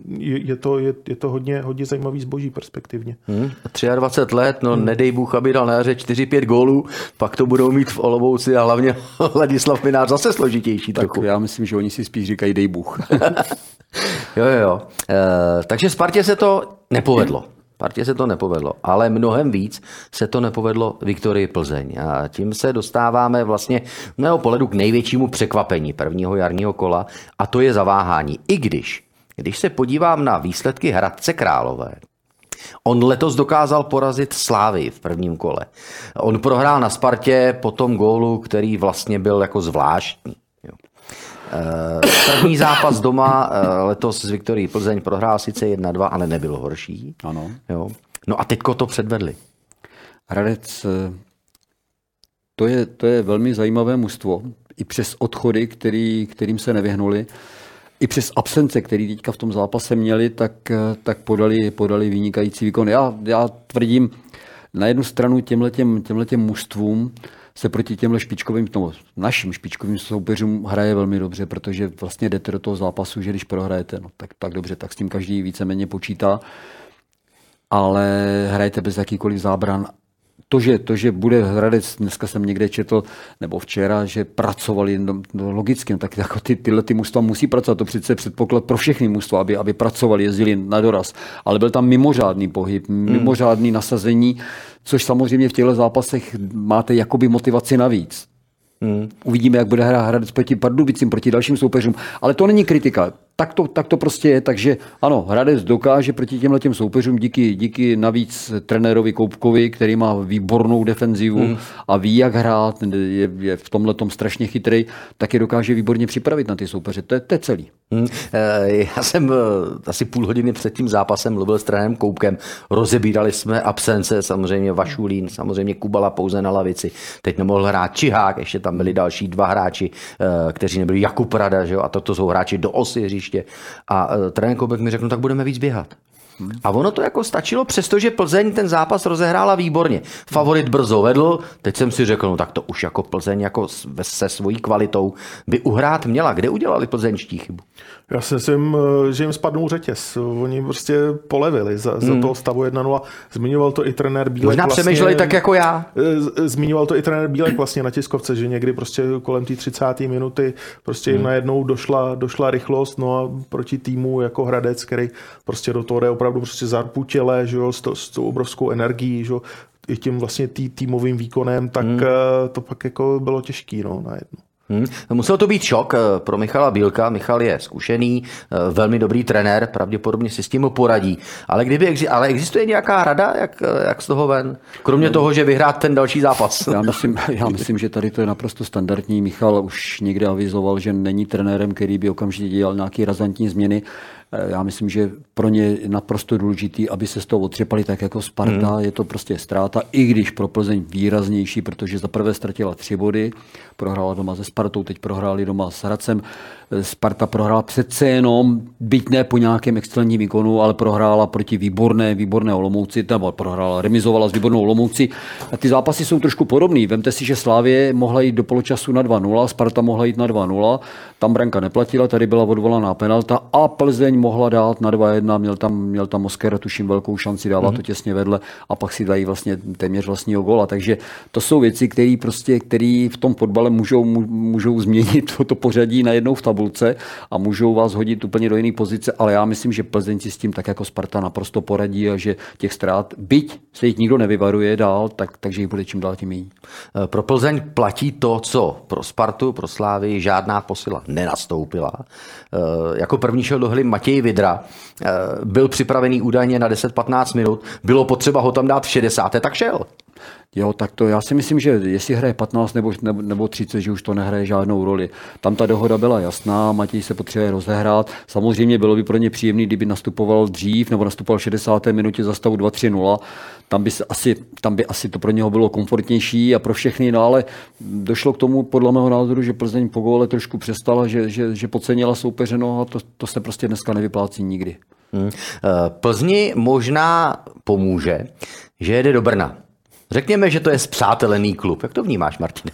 je, je, to, je, je to hodně, hodně zajímavý zboží perspektivně. Hmm. 23 let, no hmm. nedej Bůh, aby dal na jaře 4-5 gólů, pak to budou mít v Olomouci a hlavně Ladislav Minář zase složitější tak trochu. Já myslím, že oni si spíš říkají dej Bůh. jo, jo, jo. E, takže Spartě se to nepovedlo. Partě se to nepovedlo, ale mnohem víc se to nepovedlo Viktorii Plzeň. A tím se dostáváme vlastně z mého pohledu k největšímu překvapení prvního jarního kola a to je zaváhání. I když, když se podívám na výsledky Hradce Králové, On letos dokázal porazit Slávy v prvním kole. On prohrál na Spartě po tom gólu, který vlastně byl jako zvláštní. Eh, první zápas doma eh, letos z Viktorii Plzeň prohrál sice 1-2, ale nebyl horší. Ano. Jo. No a teďko to předvedli. Hradec, eh, to je, to je velmi zajímavé mužstvo. I přes odchody, který, kterým se nevyhnuli, i přes absence, který teďka v tom zápase měli, tak, tak podali, podali vynikající výkon. Já, já tvrdím, na jednu stranu těmhletěm, těmhletěm mužstvům se proti těmhle špičkovým, no, našim špičkovým soupeřům hraje velmi dobře, protože vlastně jdete do toho zápasu, že když prohrajete, no, tak, tak dobře, tak s tím každý víceméně počítá, ale hrajete bez jakýkoliv zábran to, že, to, že bude Hradec, dneska jsem někde četl, nebo včera, že pracovali, no, no logicky, no, tak jako ty, tyhle ty mužstva musí pracovat, to přece předpoklad pro všechny mužstva, aby, aby pracovali, jezdili na doraz. Ale byl tam mimořádný pohyb, hmm. mimořádný nasazení, což samozřejmě v těchto zápasech máte jakoby motivaci navíc. Hmm. Uvidíme, jak bude hrát Hradec proti Pardubicím, proti dalším soupeřům. Ale to není kritika tak to, tak to prostě je. Takže ano, Hradec dokáže proti těmhle těm soupeřům díky, díky navíc trenérovi Koupkovi, který má výbornou defenzivu hmm. a ví, jak hrát, je, je v tomhle tom strašně chytrý, tak je dokáže výborně připravit na ty soupeře. To je, to je celý. Hmm. Já jsem eh, asi půl hodiny před tím zápasem mluvil s trenérem Koupkem. Rozebírali jsme absence, samozřejmě Vašulín, samozřejmě Kubala pouze na lavici. Teď nemohl hrát Čihák, ještě tam byli další dva hráči, eh, kteří nebyli Jakub Rada, že jo? a toto jsou hráči do osy hřiště. A uh, trenér Koubek mi řekl, no tak budeme víc běhat. A ono to jako stačilo, přestože Plzeň ten zápas rozehrála výborně. Favorit brzo vedl, teď jsem si řekl, no tak to už jako Plzeň jako se svojí kvalitou by uhrát měla. Kde udělali plzeňští chybu? Já si myslím, eh, že jim spadnou řetěz. Oni prostě polevili za, za hmm. toho stavu 1-0. Zmiňoval to i trenér Bílek. Možná vlastně, přemýšleli tak jako já. Eh, zmiňoval to i trenér Bílek vlastně na tiskovce, že někdy prostě kolem té 30. minuty prostě jim hmm. najednou došla, došla rychlost, no a proti týmu jako Hradec, který prostě do toho jde opravdu prostě zarputěle, že jo, s, to, s tou obrovskou energií, že jo, i tím vlastně tý, týmovým výkonem, tak hmm. Eh, to pak jako bylo těžký, no, najednou. Hmm. Musel to být šok eh, pro Michala Bílka. Michal je zkušený, eh, velmi dobrý trenér, pravděpodobně si s tím poradí. Ale, kdyby, ale existuje nějaká rada, jak, eh, jak z toho ven? Kromě toho, že vyhrát ten další zápas. Já myslím, já myslím, že tady to je naprosto standardní. Michal už někde avizoval, že není trenérem, který by okamžitě dělal nějaké razantní změny. Eh, já myslím, že pro ně je naprosto důležitý, aby se z toho otřepali tak jako Sparta. Hmm. Je to prostě ztráta, i když pro Plzeň výraznější, protože za prvé ztratila tři body, prohrála doma se Spartou, teď prohráli doma s Hradcem. Sparta prohrála přece jenom, byť ne po nějakém excelentním výkonu, ale prohrála proti výborné, výborné Olomouci, nebo prohrála, remizovala s výbornou Olomouci. A ty zápasy jsou trošku podobný. Vemte si, že Slávě mohla jít do poločasu na 2-0, Sparta mohla jít na 2-0, tam branka neplatila, tady byla odvolaná penalta a Plzeň mohla dát na 2-1, měl tam, měl tam Oskar, tuším velkou šanci, dává mm-hmm. to těsně vedle a pak si dají vlastně téměř vlastního gola. Takže to jsou věci, které prostě, který v tom fotbale můžou, můžou změnit to, to pořadí najednou v tabulce a můžou vás hodit úplně do jiné pozice, ale já myslím, že Plzeň si s tím tak jako Sparta naprosto poradí a že těch ztrát, byť se jich nikdo nevyvaruje dál, tak, takže jich bude čím dál tím méně. Pro Plzeň platí to, co pro Spartu, pro Slávy žádná posila nenastoupila. Eh, jako první šel do hry Matěj Vidra, eh, byl připravený údajně na 10-15 minut, bylo potřeba ho tam dát v 60. tak šel. Jo, tak to já si myslím, že jestli hraje 15 nebo, nebo, nebo 30, že už to nehraje žádnou roli. Tam ta dohoda byla jasná, Matěj se potřebuje rozehrát. Samozřejmě bylo by pro ně příjemné, kdyby nastupoval dřív nebo nastupoval v 60. minutě za stavu 2-3-0. Tam by, asi, tam by asi to pro něho bylo komfortnější a pro všechny, no ale došlo k tomu podle mého názoru, že Plzeň po góle trošku přestala, že, že, že podcenila soupeře, no a to, to se prostě dneska nevyplácí nikdy. Hmm. Plzni možná pomůže, že jede do Brna. Řekněme, že to je zpřátelený klub. Jak to vnímáš, Martin?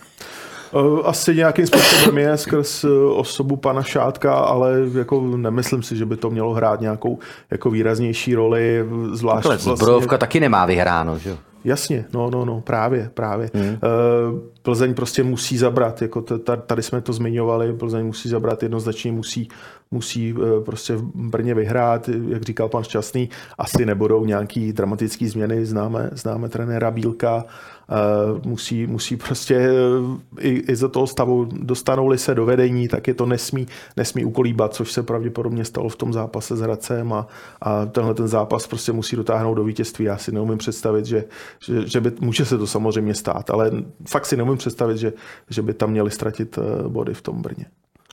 Eh, asi nějakým způsobem je skrz eh, osobu pana Šátka, ale jako nemyslím si, že by to mělo hrát nějakou jako výraznější roli. Zvlášť vlastně... Zbrojovka taky nemá vyhráno, že jo? Jasně, no, no, no, právě, právě. Hmm. Plzeň prostě musí zabrat, jako tady jsme to zmiňovali, Plzeň musí zabrat, jednoznačně musí, musí prostě v Brně vyhrát, jak říkal pan Šťastný, asi nebudou nějaký dramatický změny, známe, známe trenéra Bílka, musí, musí prostě i, i za toho stavu, dostanou-li se do vedení, tak je to nesmí, nesmí ukolíbat, což se pravděpodobně stalo v tom zápase s Hradcem a, a tenhle ten zápas prostě musí dotáhnout do vítězství. Já si neumím představit, že, že, že by, může se to samozřejmě stát, ale fakt si neumím představit, že, že by tam měli ztratit eh, body v tom Brně.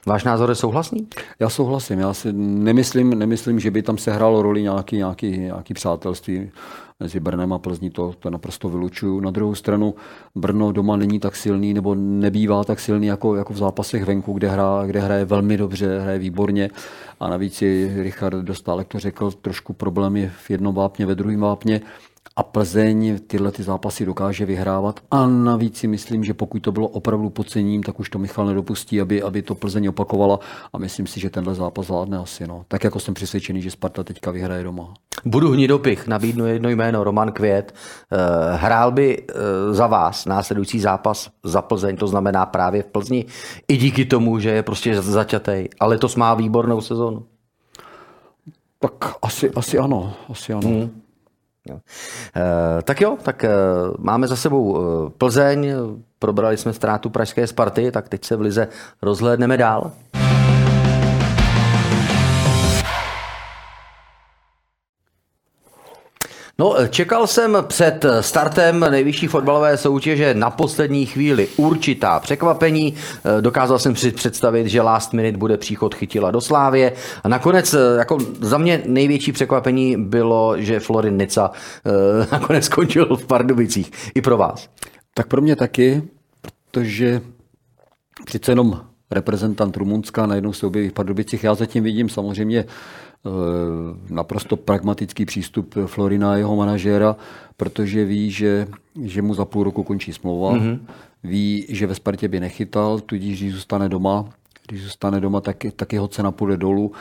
Váš názor je souhlasný? Já souhlasím. Já si nemyslím, nemyslím že by tam se hrálo roli nějaký, nějaký, nějaký přátelství mezi Brnem a Plzní, to, to naprosto vylučuju. Na druhou stranu Brno doma není tak silný, nebo nebývá tak silný jako, jako v zápasech venku, kde, hrá, kde hraje velmi dobře, hraje výborně. A navíc je Richard Dostálek to řekl, trošku problém je v jednom vápně, ve druhém vápně. A Plzeň tyhle ty zápasy dokáže vyhrávat. A navíc si myslím, že pokud to bylo opravdu podcením, tak už to Michal nedopustí, aby, aby to Plzeň opakovala. A myslím si, že tenhle zápas zvládne asi. No. Tak jako jsem přesvědčený, že Sparta teďka vyhraje doma. Budu hnidopich, nabídnu jedno jméno, Roman Květ. Eh, hrál by eh, za vás následující zápas za Plzeň, to znamená právě v Plzni, i díky tomu, že je prostě zaťatej, ale to má výbornou sezónu. Tak asi, asi ano, asi ano. Hmm. Jo. E, tak jo, tak e, máme za sebou e, Plzeň, probrali jsme ztrátu Pražské Sparty, tak teď se v Lize rozhlédneme dál. No, čekal jsem před startem nejvyšší fotbalové soutěže na poslední chvíli určitá překvapení. Dokázal jsem si představit, že last minute bude příchod chytila do Slávě. A nakonec, jako za mě největší překvapení bylo, že Florin Nica eh, nakonec skončil v Pardubicích. I pro vás. Tak pro mě taky, protože přece jenom reprezentant Rumunska najednou se objeví v Pardubicích. Já zatím vidím samozřejmě Eh, naprosto pragmatický přístup Florina a jeho manažéra, protože ví, že, že mu za půl roku končí smlouva, mm-hmm. ví, že ve Spartě by nechytal, tudíž když zůstane doma, když zůstane doma, tak, tak jeho cena půjde dolů.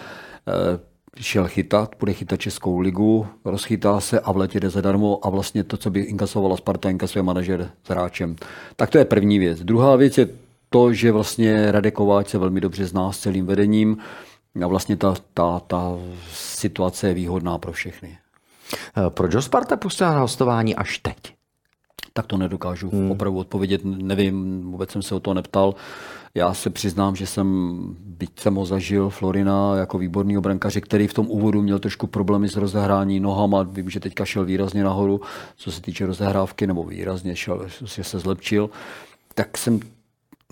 Eh, šel chytat, bude chytat Českou ligu, rozchytá se a v letě jde zadarmo a vlastně to, co by inkasovala Sparta, inkasuje manažer s hráčem. Tak to je první věc. Druhá věc je to, že vlastně Radek Kováč se velmi dobře zná s celým vedením, a vlastně ta, ta, ta situace je výhodná pro všechny. Eh, proč ho Sparta pustila na hostování až teď? Tak to nedokážu hmm. opravdu odpovědět, nevím, vůbec jsem se o to neptal. Já se přiznám, že jsem, byť jsem ho zažil, Florina jako výborný obrankař, který v tom úvodu měl trošku problémy s rozehrání nohama, vím, že teďka šel výrazně nahoru, co se týče rozehrávky, nebo výrazně šel, že se zlepšil, tak jsem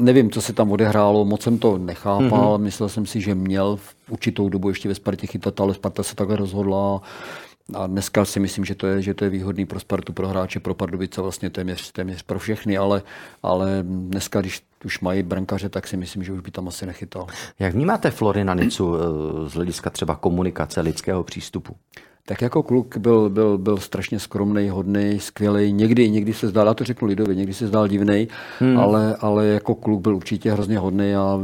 Nevím, co se tam odehrálo, moc jsem to nechápal. Mm-hmm. Myslel jsem si, že měl v určitou dobu ještě ve Spartě chytat, ale Sparta se takhle rozhodla. A dneska si myslím, že to je, že to je výhodný pro Spartu, pro hráče, pro Pardubice, vlastně téměř, téměř pro všechny, ale, ale dneska, když už mají brankaře, tak si myslím, že už by tam asi nechytal. Jak vnímáte Florina Nicu eh, z hlediska třeba komunikace, lidského přístupu? Tak jako kluk byl, byl, byl strašně skromný, hodný, skvělý. Někdy, někdy se zdál, já to řeknu lidově, někdy se zdál divný, hmm. ale, ale jako kluk byl určitě hrozně hodný. Já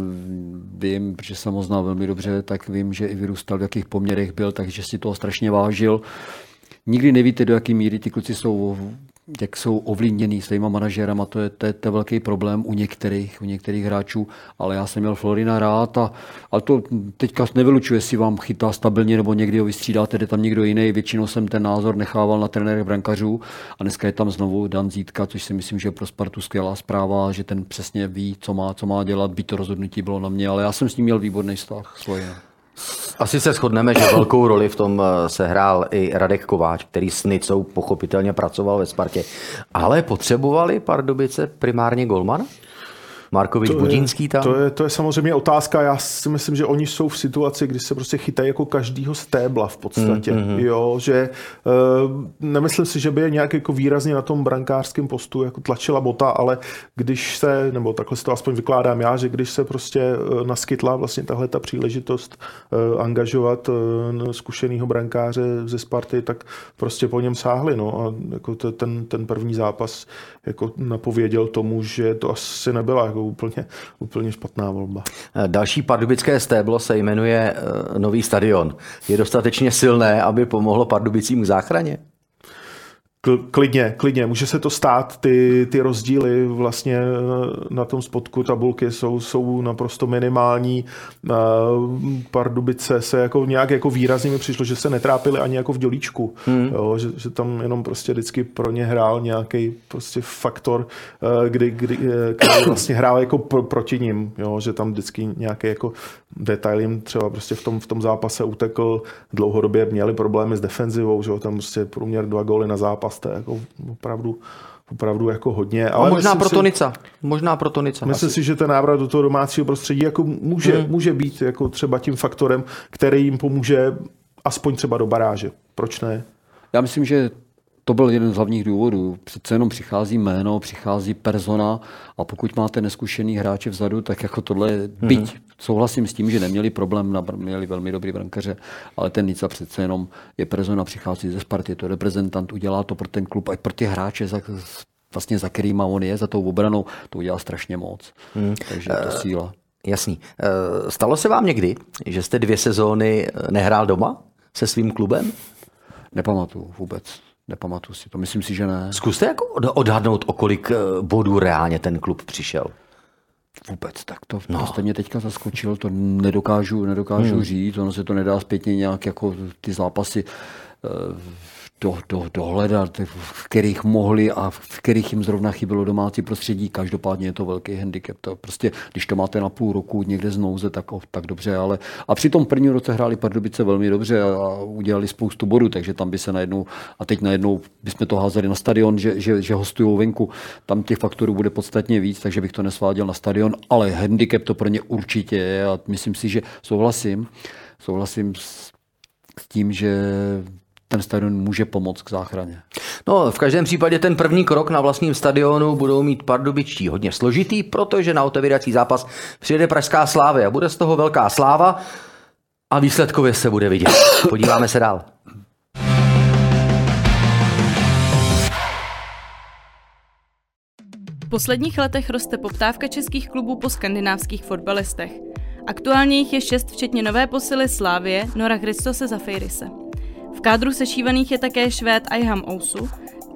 vím, že jsem ho znal velmi dobře, tak vím, že i vyrůstal, v jakých poměrech byl, takže si toho strašně vážil. Nikdy nevíte, do jaké míry ty kluci jsou jak jsou ovlivněný svýma manažerama, to je, to, je, to je velký problém u některých, u některých hráčů, ale já jsem měl Florina rád a, a to teďka nevylučuje, jestli vám chytá stabilně nebo někdy ho vystřídáte, jde tam někdo jiný. Většinou jsem ten názor nechával na trenérech brankařů a dneska je tam znovu Dan Zítka, což si myslím, že je pro Spartu skvělá zpráva, že ten přesně ví, co má, co má dělat, by to rozhodnutí bylo na mě, ale já jsem s ním měl výborný vztah s asi se shodneme, že velkou roli v tom eh, sehrál i Radek Kováč, který s Nicou pochopitelně pracoval ve Spartě. Ale potřebovali Pardubice primárně golmana? Markovič to Budínský tam? To je, to je samozřejmě otázka. Já si myslím, že oni jsou v situaci, kdy se prostě chytají jako každýho stébla v podstatě. Mm-hmm. Jo, že uh, nemyslím si, že by je nějak jako výrazně na tom brankářském postu jako tlačila bota, ale když se, nebo takhle si to aspoň vykládám já, že když se prostě uh, naskytla vlastně tahle ta příležitost uh, angažovat uh, zkušeného brankáře ze Sparty, tak prostě po něm sáhli. No, a jako ten, ten první zápas jako napověděl tomu, že to asi nebyla jako úplně, úplně špatná volba. Další pardubické stéblo se jmenuje eh, Nový stadion. Je dostatečně silné, aby pomohlo pardubicím k záchraně? Klidně, klidně. Může se to stát, ty, ty rozdíly vlastně eh, na tom spodku tabulky jsou, jsou naprosto minimální. Eh, Pardubice se jako nějak jako výrazně mi přišlo, že se netrápili ani jako v dělíčku. Hmm. Jo, že, že, tam jenom prostě vždycky pro ně hrál nějaký prostě faktor, eh, kdy, kdy, kdy vlastně hrál jako pro, proti ním. Jo, že tam vždycky nějaký jako detail jim třeba prostě v tom, v tom zápase utekl. Dlouhodobě měli problémy s defenzivou, že jo, tam prostě průměr dva góly na zápas je jako opravdu opravdu jako hodně. Ale no, možná pro Tonica. Možná pro Tonica. Myslím asi. si, že ten návrat do toho domácího prostředí jako může, hmm. může být jako třeba tím faktorem, který jim pomůže aspoň třeba do baráže. Proč ne? Já myslím, že to byl jeden z hlavních důvodů. Přece jenom přichází jméno, přichází persona a pokud máte neskušený hráče vzadu, tak jako tohle, mm-hmm. byť souhlasím s tím, že neměli problém, měli velmi dobrý brankaře, ale ten Nica přece jenom je persona, přichází ze Sparty, je to reprezentant, udělá to pro ten klub a pro ty hráče, za, vlastně za kterýma on je, za tou obranou, to udělá strašně moc. Mm. Takže je to uh, síla. Jasný. Uh, stalo se vám někdy, že jste dvě sezóny nehrál doma se svým klubem? Nepamatuju vůbec. Nepamatuju si to. Myslím si, že ne. Zkuste jako odhadnout, o kolik eh, bodů reálně ten klub přišel. Vůbec, tak to, no. to jste mě teďka zaskočil, to nedokážu, nedokážu hmm. říct, ono se to nedá zpětně nějak jako ty zápasy eh, do, do, dohledat, v kterých mohli a v kterých jim zrovna chybělo domácí prostředí. Každopádně je to velký handicap. To prostě, když to máte na půl roku někde z nouze, tak, oh, tak dobře. Ale, a při tom prvním roce hráli Pardubice velmi dobře a, udělali spoustu bodů, takže tam by se najednou, a teď najednou bychom to házeli na stadion, že, že, že hostují venku. Tam těch faktorů bude podstatně víc, takže bych to nesváděl na stadion, ale handicap to pro ně určitě je a myslím si, že souhlasím. Souhlasím s s tím, že ten stadion může pomoct k záchraně. No, v každém případě ten první krok na vlastním stadionu budou mít pardubičtí hodně složitý, protože na otevírací zápas přijede Pražská slávy a bude z toho velká sláva a výsledkově se bude vidět. Podíváme se dál. V posledních letech roste poptávka českých klubů po skandinávských fotbalistech. Aktuálně jich je šest, včetně nové posily Slávie Nora Christose Zafeirise kádru sešívaných je také švéd Ayham Ousu.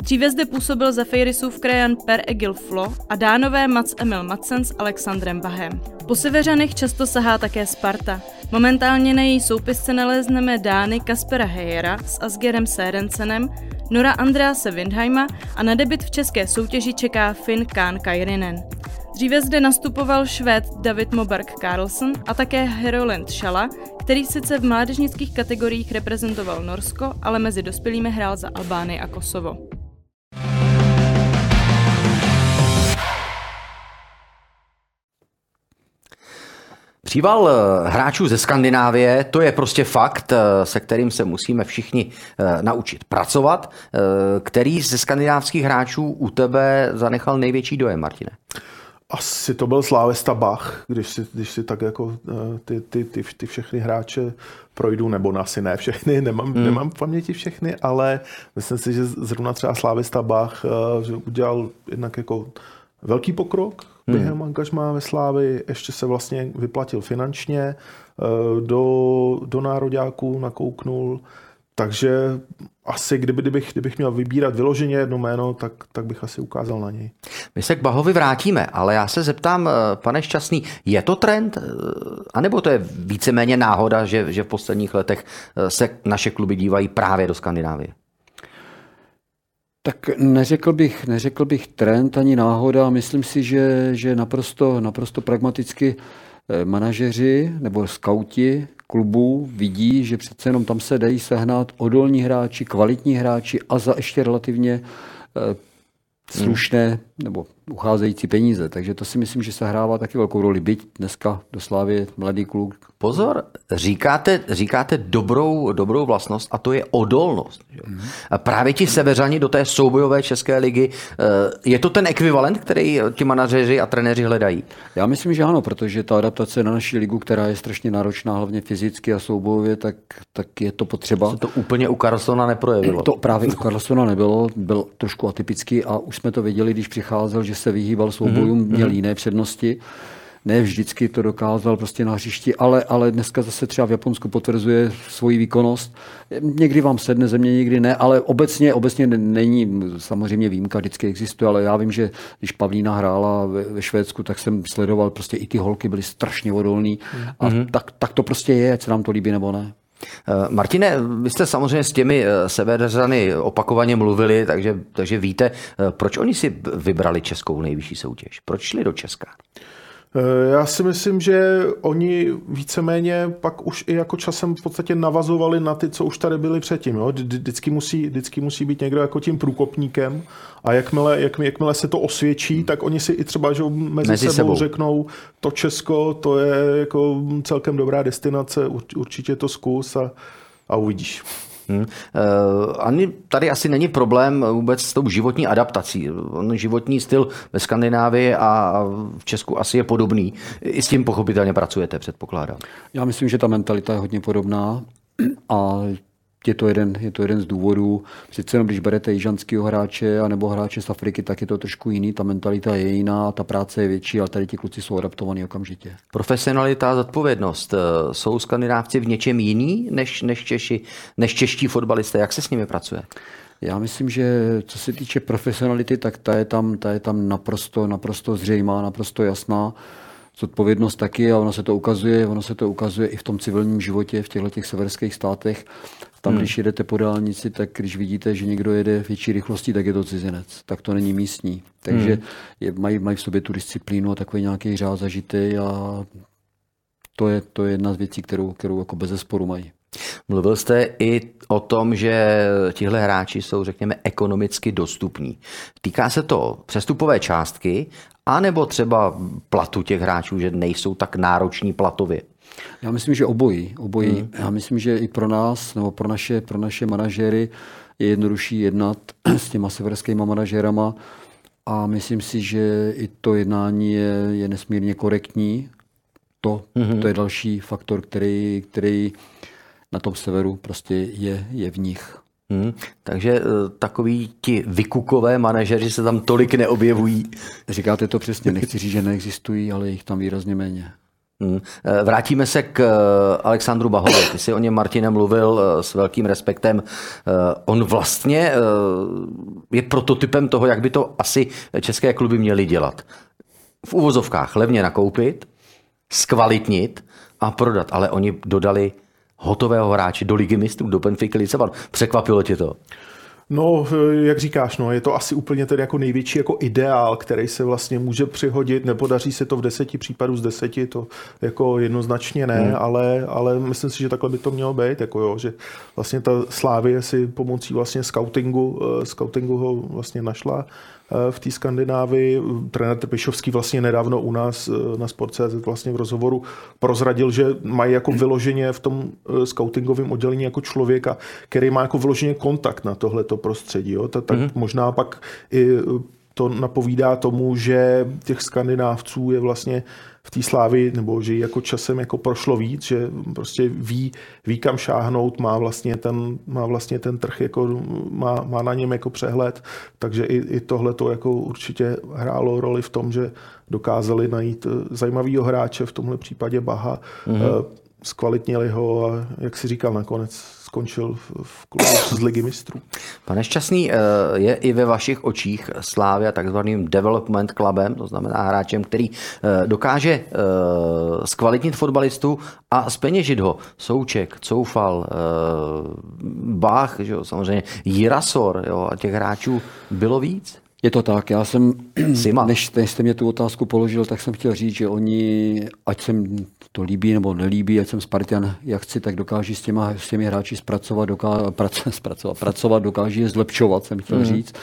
Dříve zde působil za Fejrisův krajan Per Egil Flo a dánové Mats Emil Madsen s Alexandrem Bahem. Po severanech často sahá také Sparta. Momentálně na její soupisce nalezneme Dány Kaspera Hejera s Asgerem Sérensenem, Nora Andrease Windheima a na debit v české soutěži čeká Finn Kahn Kairinen. Dříve zde nastupoval švéd David Moberg Carlson a také Heroland Šala, který sice v mládežnických kategoriích reprezentoval Norsko, ale mezi dospělými hrál za Albány a Kosovo. Příval eh, hráčů ze Skandinávie, to je prostě fakt, eh, se kterým se musíme všichni eh, naučit pracovat. Který ze skandinávských hráčů u tebe zanechal největší dojem, Martine? Asi to byl Slávesta Bach, když si, když si tak jako eh, ty, ty, ty, ty všechny hráče projdu, nebo asi ne všechny, nemám, hmm. nemám v paměti všechny, ale myslím si, že zrovna třeba Slávista Bach eh, že udělal jednak jako velký pokrok hmm. během angažmá ve Slávy, ještě se vlastně vyplatil finančně, eh, do, do nároďáků nakouknul, takže asi kdyby, kdybych, kdybych měl vybírat vyloženě jedno jméno, tak, tak bych asi ukázal na něj. My se k Bahovi vrátíme, ale já se zeptám, eh, pane Šťastný, je to trend, eh, anebo to je víceméně náhoda, že, že v posledních letech eh, se naše kluby dívají právě do Skandinávie? Tak neřekl bych, neřekl bych trend ani náhoda. Myslím si, že, že naprosto, naprosto pragmaticky manažeři nebo skauti klubů vidí, že přece jenom tam se dají sehnat odolní hráči, kvalitní hráči a za ještě relativně eh, slušné nebo ucházející peníze. Takže to si myslím, že se hrává taky velkou roli. Byť dneska do Slávy mladý kluk. Pozor, říkáte, říkáte dobrou, dobrou vlastnost a to je odolnost. Mm. A právě ti seveřani do té soubojové české ligy, eh, je to ten ekvivalent, který ti manažeři a trenéři hledají? Já myslím, že ano, protože ta adaptace na naši ligu, která je strašně náročná, hlavně fyzicky a soubojově, tak, tak je to potřeba. Se to úplně u Carlsona neprojevilo. To právě u Carlsona nebylo, byl trošku atypický a už jsme to věděli, když přicházel, že se vyhýbal soubojům, mm-hmm. měl jiné přednosti. Ne vždycky to dokázal prostě na hřišti, ale, ale dneska zase třeba v Japonsku potvrzuje svoji výkonnost. Někdy vám sedne země, někdy ne, ale obecně, obecně není samozřejmě výjimka, vždycky existuje, ale já vím, že když Pavlína hrála ve, ve Švédsku, tak jsem sledoval, prostě i ty holky byly strašně odolný a mm-hmm. tak, tak to prostě je, ať se nám to líbí nebo ne. Eh, Martine, vy jste samozřejmě s těmi eh, severzany opakovaně mluvili, takže, takže víte, eh, proč oni si vybrali českou nejvyšší soutěž? Proč šli do Česka? Eh, já si myslím, že oni víceméně pak už i jako časem v podstatě navazovali na ty, co už tady byli předtím. Jo? Vždycky, musí, vždycky musí být někdo jako tím průkopníkem a jakmile, jak, jakmile se to osvědčí, tak oni si i třeba že mezi, mezi sebou, sebou řeknou, to Česko, to je jako celkem dobrá destinace, určitě to zkus a, a uvidíš. Hmm. Ani tady asi není problém vůbec s tou životní adaptací. On životní styl ve Skandinávii a v Česku asi je podobný. I s tím pochopitelně pracujete, předpokládám. Já myslím, že ta mentalita je hodně podobná a je to jeden, je to jeden z důvodů. Přece jenom, když berete jižanského hráče a nebo hráče z Afriky, tak je to trošku jiný, ta mentalita je jiná, ta práce je větší, ale tady ti kluci jsou adaptovaní okamžitě. Profesionalita a zodpovědnost. Eh, jsou skandinávci v něčem jiný než, než, Češi, než čeští fotbalisté? Jak se s nimi pracuje? Já myslím, že co se týče profesionality, tak ta je tam, ta je tam naprosto, naprosto zřejmá, naprosto jasná zodpovědnost taky a ono se to ukazuje, ono se to ukazuje i v tom civilním životě v těchto těch severských státech. Tam, hmm. když jedete po dálnici, tak když vidíte, že někdo jede větší rychlostí, tak je to cizinec. Tak to není místní. Takže hmm. je, mají, mají v sobě tu disciplínu a takový nějaký řád zažitý a to je, to je jedna z věcí, kterou, kterou jako bez zesporu mají. Mluvil jste i o tom, že tihle hráči jsou, řekněme, ekonomicky dostupní. Týká se to přestupové částky, anebo třeba platu těch hráčů, že nejsou tak nároční platově? Já myslím, že obojí. obojí. Hmm. Já myslím, že i pro nás, nebo pro naše, pro naše manažery je jednodušší jednat s těma severskými manažerama a myslím si, že i to jednání je, je nesmírně korektní. To, hmm. to je další faktor, který, který na tom severu prostě je, je v nich. Hmm, takže e, takový ti vykukové manažeři se tam tolik neobjevují. Říkáte to přesně, nechci říct, že neexistují, ale jich tam výrazně méně. Hmm. Vrátíme se k e, Alexandru Bahovi. Ty jsi o něm, Martine, mluvil s velkým respektem. On vlastně je prototypem toho, jak by to asi české kluby měly dělat. V uvozovkách levně nakoupit, zkvalitnit a prodat. Ale oni dodali hotového hráče do ligy mistrů, do Benfica Lisabon. Překvapilo tě to? No, jak říkáš, no, je to asi úplně tedy jako největší jako ideál, který se vlastně může přihodit. Nepodaří se to v deseti případů z deseti, to jako jednoznačně ne, hmm. ale, ale myslím si, že takhle by to mělo být, jako jo, že vlastně ta Slávie si pomocí vlastně scoutingu, uh, scoutingu ho vlastně našla Eh, v té Skandinávii. Trenér Trpišovský vlastně nedávno u nás eh, na Sport.cz vlastně v rozhovoru prozradil, že mají jako vyloženě v tom eh, scoutingovém oddělení jako člověka, který má jako vyloženě kontakt na tohleto prostředí. Jo? Tak, tak mm-hmm. možná pak i to napovídá tomu, že těch skandinávců je vlastně v té slávy, nebo že jako časem jako prošlo víc, že prostě ví, ví kam šáhnout, má vlastně ten, má vlastně ten trh, jako, má, má na něm jako přehled, takže i, i tohle to jako určitě hrálo roli v tom, že dokázali najít zajímavého hráče, v tomhle případě Baha, mm-hmm. zkvalitnili ho a jak si říkal nakonec, skončil v klubu z ligy mistrů. Pane Šťastný, eh, je i ve vašich očích Slávia takzvaným development clubem, to znamená hráčem, který eh, dokáže eh, zkvalitnit fotbalistu a speněžit ho. Souček, Coufal, Bach, že jo, samozřejmě Jirasor, jo, a těch hráčů bylo víc? Je to tak, já jsem, než, než jste mě tu otázku položil, tak jsem chtěl říct, že oni, ať jsem to líbí nebo nelíbí, ať jsem Spartan, jak chci, tak dokáží s, těma, s těmi hráči zpracovat, doká, prac, zpracovat, pracovat, dokáží je zlepšovat, jsem chtěl mm. říct.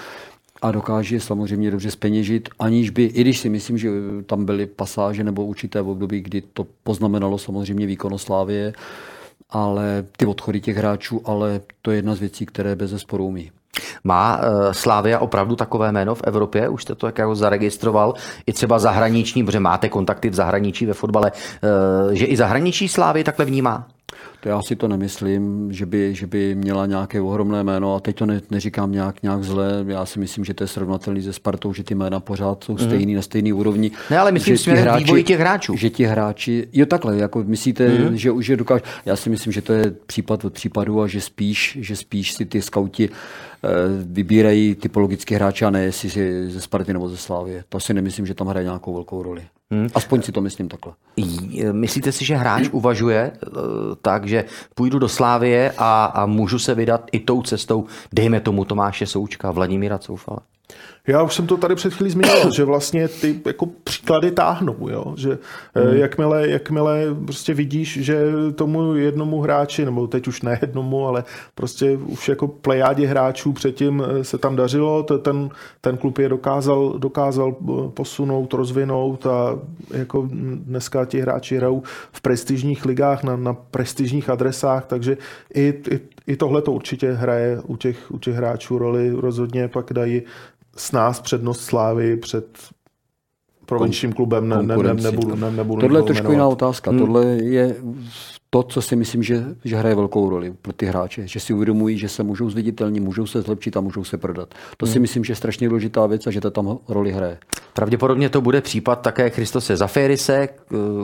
A dokáže samozřejmě dobře speněžit, aniž by, i když si myslím, že tam byly pasáže nebo určité v období, kdy to poznamenalo samozřejmě výkonoslávě, ale ty odchody těch hráčů, ale to je jedna z věcí, které bez zesporu umí. Má uh, Slávia opravdu takové jméno v Evropě? Už jste to jako zaregistroval? I třeba zahraniční, protože máte kontakty v zahraničí ve fotbale, uh, že i zahraničí Slávy takhle vnímá? To já si to nemyslím, že by, že by měla nějaké ohromné jméno a teď to ne, neříkám nějak, nějak zle. Já si myslím, že to je srovnatelný se Spartou, že ty jména pořád jsou mm-hmm. stejný na stejný úrovni. Ne, ale myslím že hráči, vývoji těch hráčů. Že ti hráči, jo takhle, jako myslíte, mm-hmm. že už je dokáž, já si myslím, že to je případ od případu a že spíš, že spíš si ty skauti eh, vybírají typologické hráče a ne jestli si ze Sparty nebo ze Slávy. To si nemyslím, že tam hraje nějakou velkou roli. Hmm. Aspoň si to myslím takhle. Myslíte si, že hráč uvažuje eh, tak, že půjdu do Slávie a, a můžu se vydat i tou cestou, dejme tomu Tomáše Součka, Vladimíra Coufala? Já už jsem to tady před chvílí zmínil, že vlastně ty jako příklady táhnou, jo? že hmm. jakmile, jakmile prostě vidíš, že tomu jednomu hráči, nebo teď už ne jednomu, ale prostě už jako plejádě hráčů předtím eh, se tam dařilo, ten, ten klub je dokázal, dokázal eh, posunout, rozvinout a jako dneska ti hráči hrajou v prestižních ligách na, na prestižních adresách, takže i, i, i tohle to určitě hraje u těch, u těch hráčů roli. Rozhodně pak dají s nás přednost Slávy před provinčním klubem ne, ne, ne, nebudu, ne, nebudu Tohle je trošku jiná otázka. Hmm. Tohle je to, co si myslím, že, že hraje velkou roli pro ty hráče, že si uvědomují, že se můžou zviditelnit, můžou se zlepšit a můžou se prodat. To si hmm. myslím, že je strašně důležitá věc a že to tam roli hraje. Pravděpodobně to bude případ také Christose Zaférise,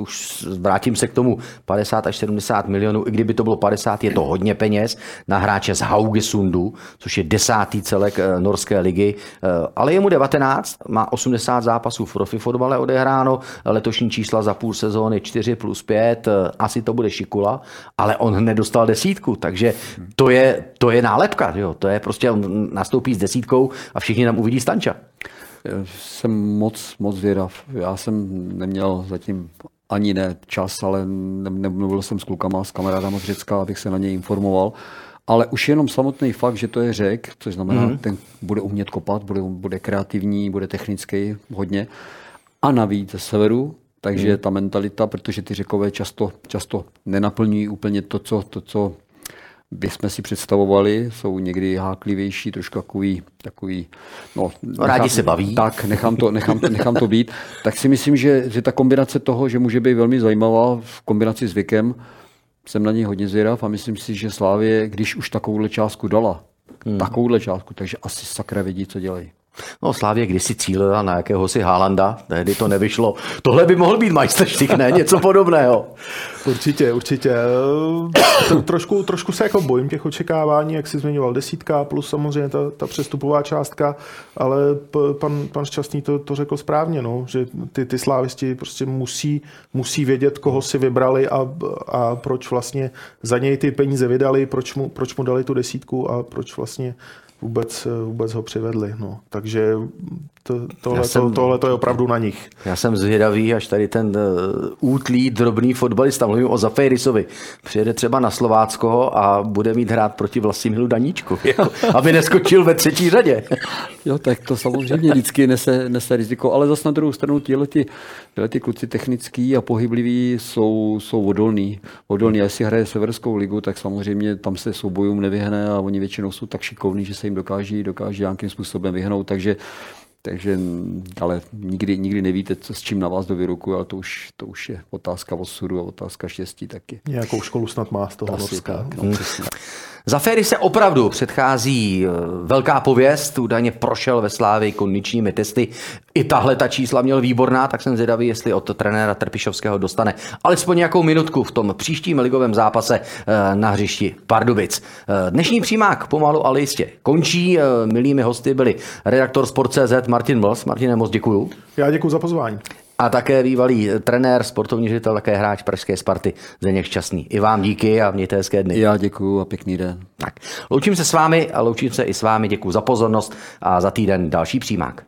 už vrátím se k tomu 50 až 70 milionů, i kdyby to bylo 50, je to hodně peněz na hráče z Haugesundu, což je desátý celek eh, norské ligy, eh, ale je mu 19, má 80 zápasů v profi fotbale odehráno, letošní čísla za půl sezóny 4 plus 5, eh, asi to bude šiku Kula, ale on nedostal desítku, takže to je, to je nálepka, jo? to je prostě, on nastoupí s desítkou a všichni tam uvidí Stanča. Jsem moc, moc vědav. Já jsem neměl zatím ani ne čas, ale nemluvil jsem s klukama, s kamarádama z Řecka, abych se na něj informoval. Ale už jenom samotný fakt, že to je řek, což znamená, mm-hmm. ten bude umět kopat, bude, bude kreativní, bude technický hodně. A navíc ze severu takže hmm. ta mentalita, protože ty řekové často, často nenaplňují úplně to, co, to, co bychom si představovali, jsou někdy háklivější, trošku takový, takový no, nechám, Rádi se baví. Tak, nechám to, nechám, nechám to být. Tak si myslím, že, že ta kombinace toho, že může být velmi zajímavá v kombinaci s věkem, jsem na něj hodně zvědav a myslím si, že Slávě, když už takovouhle částku dala, hmm. takovouhle částku, takže asi sakra vědí, co dělají. No, Slávě kdysi cílila na jakéhosi Haalanda, tehdy to nevyšlo. Tohle by mohl být majsterštyk, ne? Něco podobného. Určitě, určitě. trošku, trošku se jako bojím těch očekávání, jak jsi zmiňoval, desítka plus samozřejmě ta, ta přestupová částka, ale pan, pan Šťastný to, to řekl správně, no, že ty, ty slávisti prostě musí, musí vědět, koho si vybrali a, a proč vlastně za něj ty peníze vydali, proč mu, proč mu dali tu desítku a proč vlastně vůbec, vůbec ho přivedli. No. Takže to, tohle, jsem, to, tohle to je opravdu na nich. Já jsem zvědavý, až tady ten uh, útlý, drobný fotbalista, mluvím o Zafejrisovi, přijede třeba na Slovácko a bude mít hrát proti Vlastimilu Daníčku, jako, aby neskočil ve třetí řadě. jo, tak to samozřejmě vždycky nese, nese riziko, ale zase na druhou stranu tyhle, ty, tyhle ty kluci technický a pohybliví jsou, jsou odolní. odolní. A jestli hraje Severskou ligu, tak samozřejmě tam se soubojům nevyhne a oni většinou jsou tak šikovní, že se jim dokáží, dokáží nějakým způsobem vyhnout. Takže takže, ale nikdy, nikdy nevíte, co, s čím na vás do výruku, ale to už, to už je otázka osudu a otázka štěstí taky. Nějakou školu snad má z toho Norska. Tak, no, Za Féry se opravdu předchází eh, velká pověst, údajně prošel ve Slávii kondičními testy. I tahle ta čísla měl výborná, tak jsem zvědavý, jestli od trenéra Trpišovského dostane alespoň nějakou minutku v tom příštím ligovém zápase eh, na hřišti Pardubic. Eh, dnešní přímák pomalu, ale jistě končí. Milými hosty byli redaktor Sport.cz Martin Mls. Martine, moc děkuju. Já děkuji za pozvání. A také bývalý trenér, sportovní ředitel, také hráč Pražské Sparty, Zdeněk Šťastný. I vám díky a mějte hezké dny. Já děkuji a pěkný den. Tak, loučím se s vámi a loučím se i s vámi. Děkuji za pozornost a za týden další přímák.